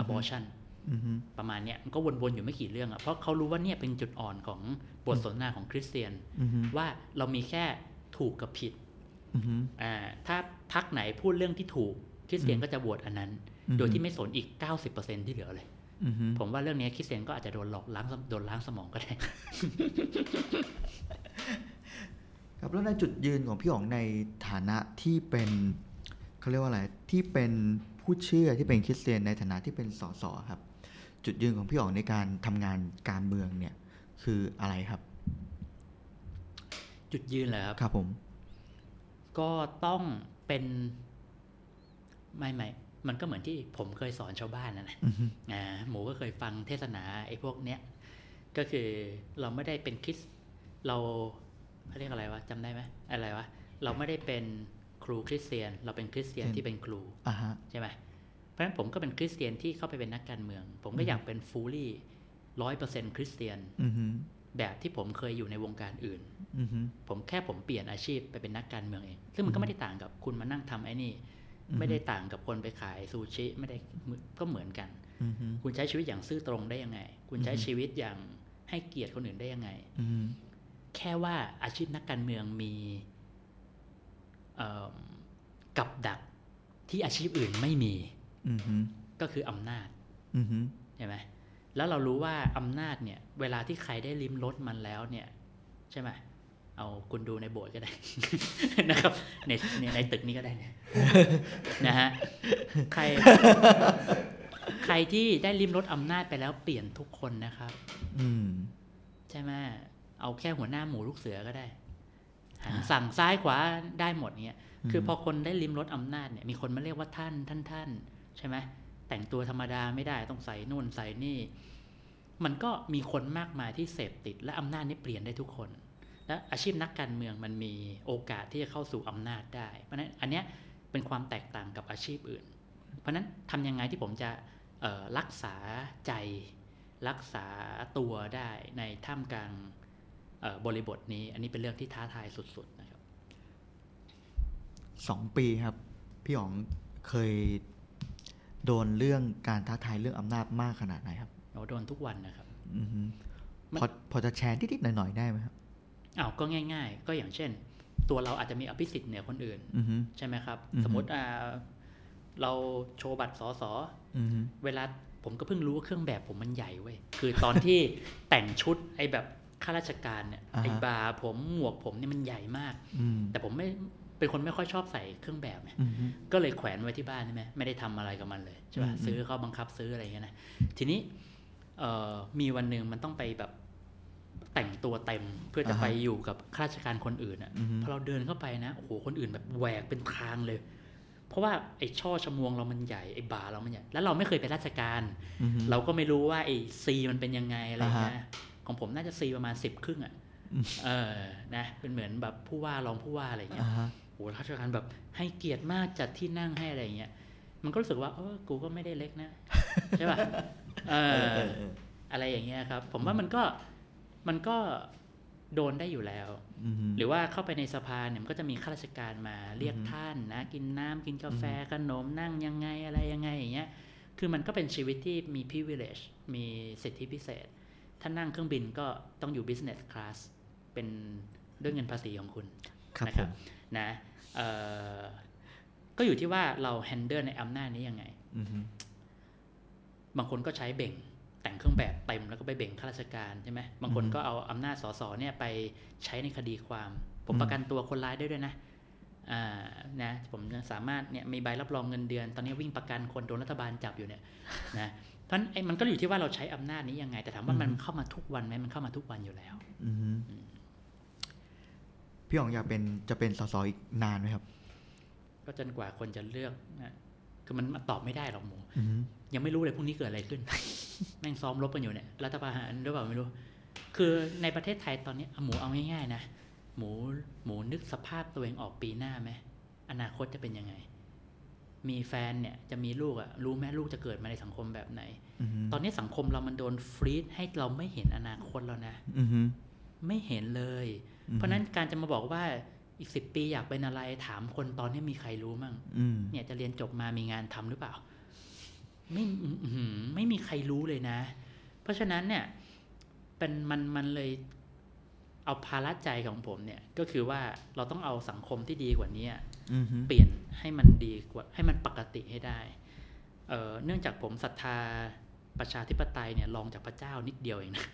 abortion อือฮึประมาณเนี้ยมันก็วนๆอยู่ไม่กี่เรื่องอะเพราะเขารู้ว่าเนี่ยเป็นจุดอ่อนของบทสนทนาของคริสเตียนอือฮึว่าเรามีแค่ถูกกับผิดอือฮึอ่าถ้าพักไหนพูดเรื่องที่ถูกคริสเตียนก็จะโหวตอันนั้นอือฮึโดยที่ไม่สนอีก 90%ที่เหลือเลยอือฮึผมว่าเรื่องนี้คริสเตียนก็อาจจะโดนหลอกล้างสมโดนล้างสมองก็ได้ ครับแล้วในจุดยืนของพี่อ๋องในฐานะที่เป็นเขาเรียกว่าอะไรที่เป็นผู้เชื่อที่เป็นคริสเตียนในฐานะที่เป็นสสครับ จุดยืนของพี่อ๋องในการทำงานการเมืองเนี่ยคืออะไรครับ จุดยืนเหรอครับครับผม ก็ต้องเป็นไม่ไม่มันก็เหมือนที่ผมเคยสอนชาวบ้านนะนะอือฮึอ่าหมูก็เคยฟังเทศนาไอ้พวกเนี้ยก็คือเราไม่ได้เป็นคริสเรา เขาเรียกอะไรวะจำได้ไหมอะไรวะเราไม่ได้เป็นครูคริสเตียน เราเป็นคริสเตียนที่เป็นครูอ่าฮะใช่ไหมเพราะฉะนั้นผมก็เป็นคริสเตียนที่เข้าไปเป็นนักการเมือง ผมก็อยากเป็นฟูลี่ร้อยเปอร์เซ็นคริสเตียนอือฮึแบบที่ผมเคยอยู่ในวงการอื่นอือฮึผมแค่ผมเปลี่ยนอาชีพไปเป็นนักการเมืองเอง ซึ่งมันก็ไม่ได้ต่างกับคุณมานั่งทำไอ้นี่อือฮึไม่ได้ต่างกับคนไปขายซูชิ ไม่ได้ก็เหมือนกันอือฮึคุณใช้ชีวิตอย่างซื่อตรงได้ยังไง คุณใช้อือฮึชีวิตอย่างให้เกียรติคนอื่นได้ยังไงอือฮึ แค่ว่าอาชีพนักการเมืองมีเอ่อกับดักที่อาชีพอื่นไม่มีอือฮึก็คืออำนาจอือฮึใช่ไหมแล้วเรารู้ว่าอำนาจเนี่ย เวลาที่ใครได้ลิ้มรสมันแล้วเนี่ย ใช่ไหมเอาคุณดูในโบสถ์ก็ได้นะครับในในในตึกนี้ก็ได้เนี่ยนะฮะใคร ใครที่ได้ลิ้มรสอำนาจไปแล้วเปลี่ยนทุกคนนะครับ อืมใช่ไหม เอาแค่หัวหน้าหมูลูกเสือก็ได้หันสั่งซ้ายขวาได้หมดเนี่ยคือพอคนได้ลิ้มรสอำนาจเนี่ยมีคนมาเรียกว่าท่านท่านท่านใช่ไหมแต่งตัวธรรมดาไม่ได้ต้องใส่นู่นใส่นี่ มันก็มีคนมากมายที่เสพติด และอำนาจนี่เปลี่ยนได้ทุกคน และอาชีพนักการเมืองมันมีโอกาสที่จะเข้าสู่อำนาจได้ เพราะฉะนั้นอันเนี้ยเป็นความแตกต่างกับอาชีพอื่น เพราะฉะนั้นทำยังไงที่ผมจะเอ่อรักษาใจ รักษาตัวได้ในท่ามกลางเอ่อ บริบทนี้ อันนี้เป็นเรื่องที่ท้าทายสุดๆนะครับสองปีครับ พี่อ๋องเคยโดนเรื่องการท้าทายเรื่องอำนาจมากขนาดไหนครับเราโดนทุกวันนะครับอือฮึมันพอพอจะแชร์นิดๆหน่อยๆได้ไหมครับอ้าวก็ง่าย ๆ ก็อย่างเช่น ตัวเราอาจจะมีอภิสิทธิ์เหนือคนอื่นอือฮึใช่ไหมครับอือฮึสมมติอ่าเราโชว์บัตรสอสออือฮึเวลาผมก็เพิ่งรู้ว่าเครื่องแบบผมมันใหญ่เว้ย คือตอนที่แต่งชุดไอ้แบบ ข้าราชการเนี่ยอ่าฮะไอ้บาร์ผมหมวกผมเนี่ยมันใหญ่มากอืมแต่ผมไม่เป็นคนไม่ค่อยชอบใส่เครื่องแบบไงอือฮึก็เลยแขวนไว้ที่บ้านใช่ไหมไม่ได้ทำอะไรกับมันเลยใช่ป่ะอืมซื้อเขาบังคับซื้ออะไรอย่างเงี้ยนะทีนี้เอ่อมีวันหนึ่งมันต้องไปแบบแต่งตัวเต็มเพื่อจะไปอยู่กับข้าราชการคนอื่นอะอือฮึพอเราเดินเข้าไปนะโอ้โหคนอื่นแบบแหวกเป็นทางเลย เพราะว่าไอ้ช่อชมวงเรามันใหญ่ไอ้บาร์เรามันใหญ่แล้วเราไม่เคยเป็นราชการอือฮึเราก็ไม่รู้ว่าไอ้ซีมันเป็นยังไงอะไรอย่างเงี้ยอ่าฮะ ของผมน่าจะซีประมาณสิบครึ่งอะอืมเออนะเป็นเหมือนแบบผู้ว่ารองผู้ว่าอะไรอย่างเงี้ยอ่าฮะโหข้าราชการแบบให้เกียรติมากจัดที่นั่งให้อะไรอย่างเงี้ยมันก็รู้สึกว่าเออกูก็ไม่ได้เล็กนะใช่ป่ะเอเอออเออเอออะไรอย่างเงี้ยครับ ผมว่ามันก็มันก็โดนได้อยู่แล้วอือฮึหรือว่าเข้าไปในสภาเนี่ยมันก็จะมีข้าราชการมาเรียกอือฮึท่านนะ กินน้ำกินกาแฟขนมนั่งยังไงอะไรยังไงอย่างเงี้ยคือมันก็เป็นชีวิตที่มี privilege มีสิทธิพิเศษ ถ้านั่งเครื่องบินก็ต้องอยู่ business class เป็นด้วยเงินภาษีของคุณครับนะผครับมนะเอ่อก็อยู่ที่ว่าเราแฮนเดิลในอำนาจนี้ยังไงอือฮึบางคนก็ใช้เบ่งแต่งเครื่องแบบเต็มแล้วก็ไปเบ่งข้าราชการใช่ไหมบางคนก็เอาอำนาจสสเนี่ยไปใช้ในคดีความ ผมประกันตัวคนร้ายได้ด้วยนะอ่านะผมสามารถเนี่ยมีใบรับรองเงินเดือน ตอนนี้วิ่งประกันคนโดนรัฐบาลจับอยู่เนี่ยนะเพ ราะฉะนั้นไอ้มันก็อยู่ที่ว่าเราใช้อำนาจนี้ยังไง แต่ถามว่ามันเข้ามาทุกวันไหมมันเข้ามาทุกวันอยู่แล้วอือฮึพพี่อ๋องอยากเป็นจะเป็นสสอีกนานไหมครับ ก็จนกว่าคนจะเลือกนะคือมันตอบไม่ได้หรอกหมูอืมยังไม่รู้เลยพรุ่งนี้เกิดอะไรขึ้นแม่งซ้อมรบกันอยู่เนี่ยรัฐประหารหรือเปล่าไม่รู้ คือในประเทศไทยตอนนี้เอาหมูเอาง่ายๆนะหมูหมูนึกสภาพตัวเองออกปีหน้าไหมอนาคตจะเป็นยังไง มีแฟนเนี่ยจะมีลูกอะรู้ไหมลูกจะเกิดมาในสังคมแบบไหนอืมตอนนี้สังคมเรามันโดนฟรีดให้เราไม่เห็นอนาคตแล้วนะอืมไม่เห็นเลยอืมเพราะฉะนั้นการจะมาบอกว่าอีกสิบปีอยากเป็นอะไรถามคนตอนนี้มีใครรู้มั่งอืมเนี่ยจะเรียนจบมามีงานทำหรือเปล่า ไม่อื้อหือไม่มีใครรู้เลยนะ เพราะฉะนั้นเนี่ยเป็นมันมันเลย เอาภาระใจของผมเนี่ยก็คือว่าเราต้องเอาสังคมที่ดีกว่านี้อืมเปลี่ยนให้มันดีกว่าให้มันปกติให้ได้เอ่อเนื่องจากผมศรัทธาประชาธิปไตยเนี่ยรองจากพระเจ้านิดเดียวเองนะ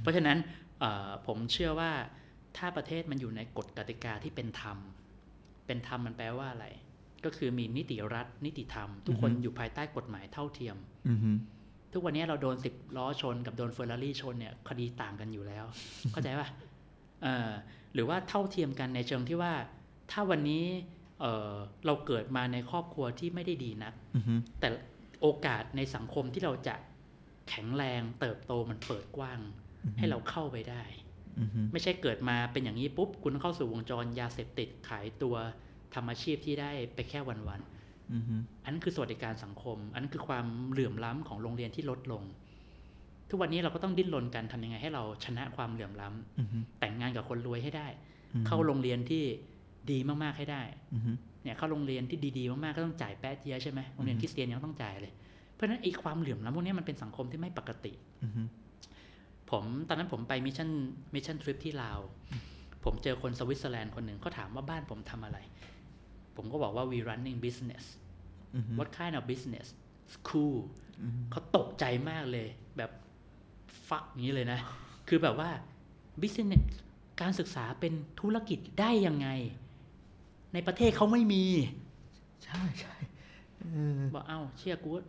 เพราะฉะนั้นเอ่อผมเชื่อว่าถ้าประเทศมันอยู่ในกฎกติกาที่เป็นธรรม เป็นธรรมมันแปลว่าอะไร ก็คือมีนิติรัฐ นิติธรรม ทุกคนอยู่ภายใต้กฎหมายเท่าเทียมอืมทุกวันนี้เราโดนสิบล้อชนกับโดนเฟอร์รารี่ชนเนี่ยคดีต่างกันอยู่แล้ว เข้าใจป่ะเออ หรือว่าเท่าเทียมกันในเชิงที่ว่า ถ้าวันนี้เออเราเกิดมาในครอบครัวที่ไม่ได้ดีนักอืมแต่โอกาสในสังคมที่เราจะแข็งแรงเติบโตมันเปิดกว้าง ให้เราเข้าไปได้อืมไม่ใช่เกิดมาเป็นอย่างนี้ปุ๊บ คุณเข้าสู่วงจรยาเสพติดขายตัวทำอาชีพที่ได้ไปแค่วันๆอืมอันนั้นคือสวัสดิการสังคม อันนั้นคือความเหลื่อมล้ำของโรงเรียนที่ลดลง ทุกวันนี้เราก็ต้องดิ้นรนกันทำยังไงให้เราชนะความเหลื่อมล้ำอืมแต่งงานกับคนรวยให้ได้อืมเข้าโรงเรียนที่ดีมากๆให้ได้อืมเนี่ยเข้าโรงเรียนที่ดีๆมากๆก็ต้องจ่ายแป๊ะเจี๊ยะใช่ไหมโรงเรียนคริสเตียนยังต้องจ่ายเลย เพราะฉะนั้นไอ้ความเหลื่อมล้ำพวกนี้มันเป็นสังคมที่ไม่ปกติอืมผมตอนนั้นผมไป mission mission trip ที่ลาว ผมเจอคนสวิตเซอร์แลนด์คนหนึ่งเขาถามว่าบ้านผมทำอะไร ผมก็บอกว่า we running business อืม what kind of business school อืมเขาตกใจมากเลย แบบ ฟักนี้เลยนะ คือแบบว่า business การศึกษาเป็นธุรกิจได้ยังไง ในประเทศเขาไม่มี ใช่ใช่เออบอกเอ้าเชื่อกูว่า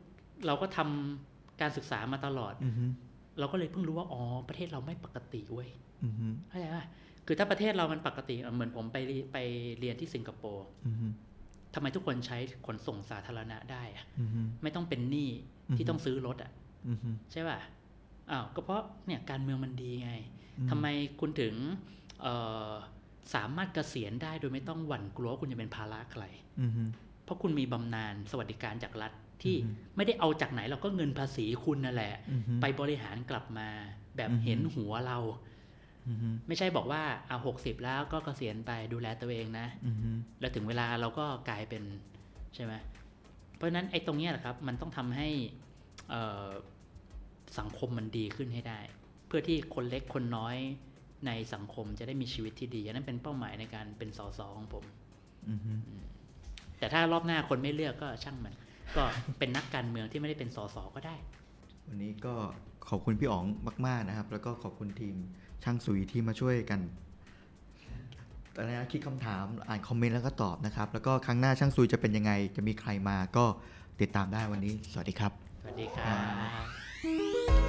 เราก็ทำการศึกษามาตลอดอืมเราก็เลยเพิ่งรู้ว่า อ๋อ ประเทศเราไม่ปกติเว้ยอืมเข้าใจป่ะคือถ้าประเทศเรามันปกติเหมือนผมไปเรีไปเรียนที่สิงคโปร์อืมทำไมทุกคนใช้ขนส่งสาธารณะได้อะอืมไม่ต้องเป็นหนี้อืที่อฮึต้องซื้อรถอะอืมใช่ป่ะ อ้าวก็เพราะเนี่ยการเมืองมันดีไงอืมทำไมคุณถึงเอ่อสามารถเกษียณได้โดยไม่ต้องหวั่นกลัวว่าคุณจะเป็นภาระใครอืมเพราะคุณมีบำนาญสวัสดิการจากรัฐที่อือฮึไม่ได้เอาจากไหนเราก็เงินภาษีคุณนั่นแหละอืมไปบริหารกลับมาแบบอือฮึเห็นหัวเราอืมไม่ใช่บอกว่าเอาหกสิบแล้วก็เกษียณไปดูแลตัวเองนะอืมแล้วถึงเวลาเราก็กลายเป็นใช่ไหมเพราะฉะนั้นไอ้ตรงเนี้ยแหละครับ มันต้องทำให้เอ่อ สังคมมันดีขึ้นให้ได้ เพื่อที่คนเล็กคนน้อยในสังคมจะได้มีชีวิตที่ดีอันนั้นเป็นเป้าหมายในการเป็นสสของผมอืมแต่ถ้ารอบหน้าคนไม่เลือกก็ช่างมัน ก็เป็นนักการเมืองที่ไม่ได้เป็นสสก็ได้ วันนี้ก็ขอบคุณพี่อ๋องมาก ๆนะครับ แล้วก็ขอบคุณทีมช่างสุยที่มาช่วยกันอะไรนะคิดคำถามอ่านคอมเมนต์แล้วก็ตอบนะครับ แล้วก็ครั้งหน้าช่างสุยจะเป็นยังไง จะมีใครมาก็ติดตามได้วันนี้ สวัสดีครับ สวัสดีครับ Música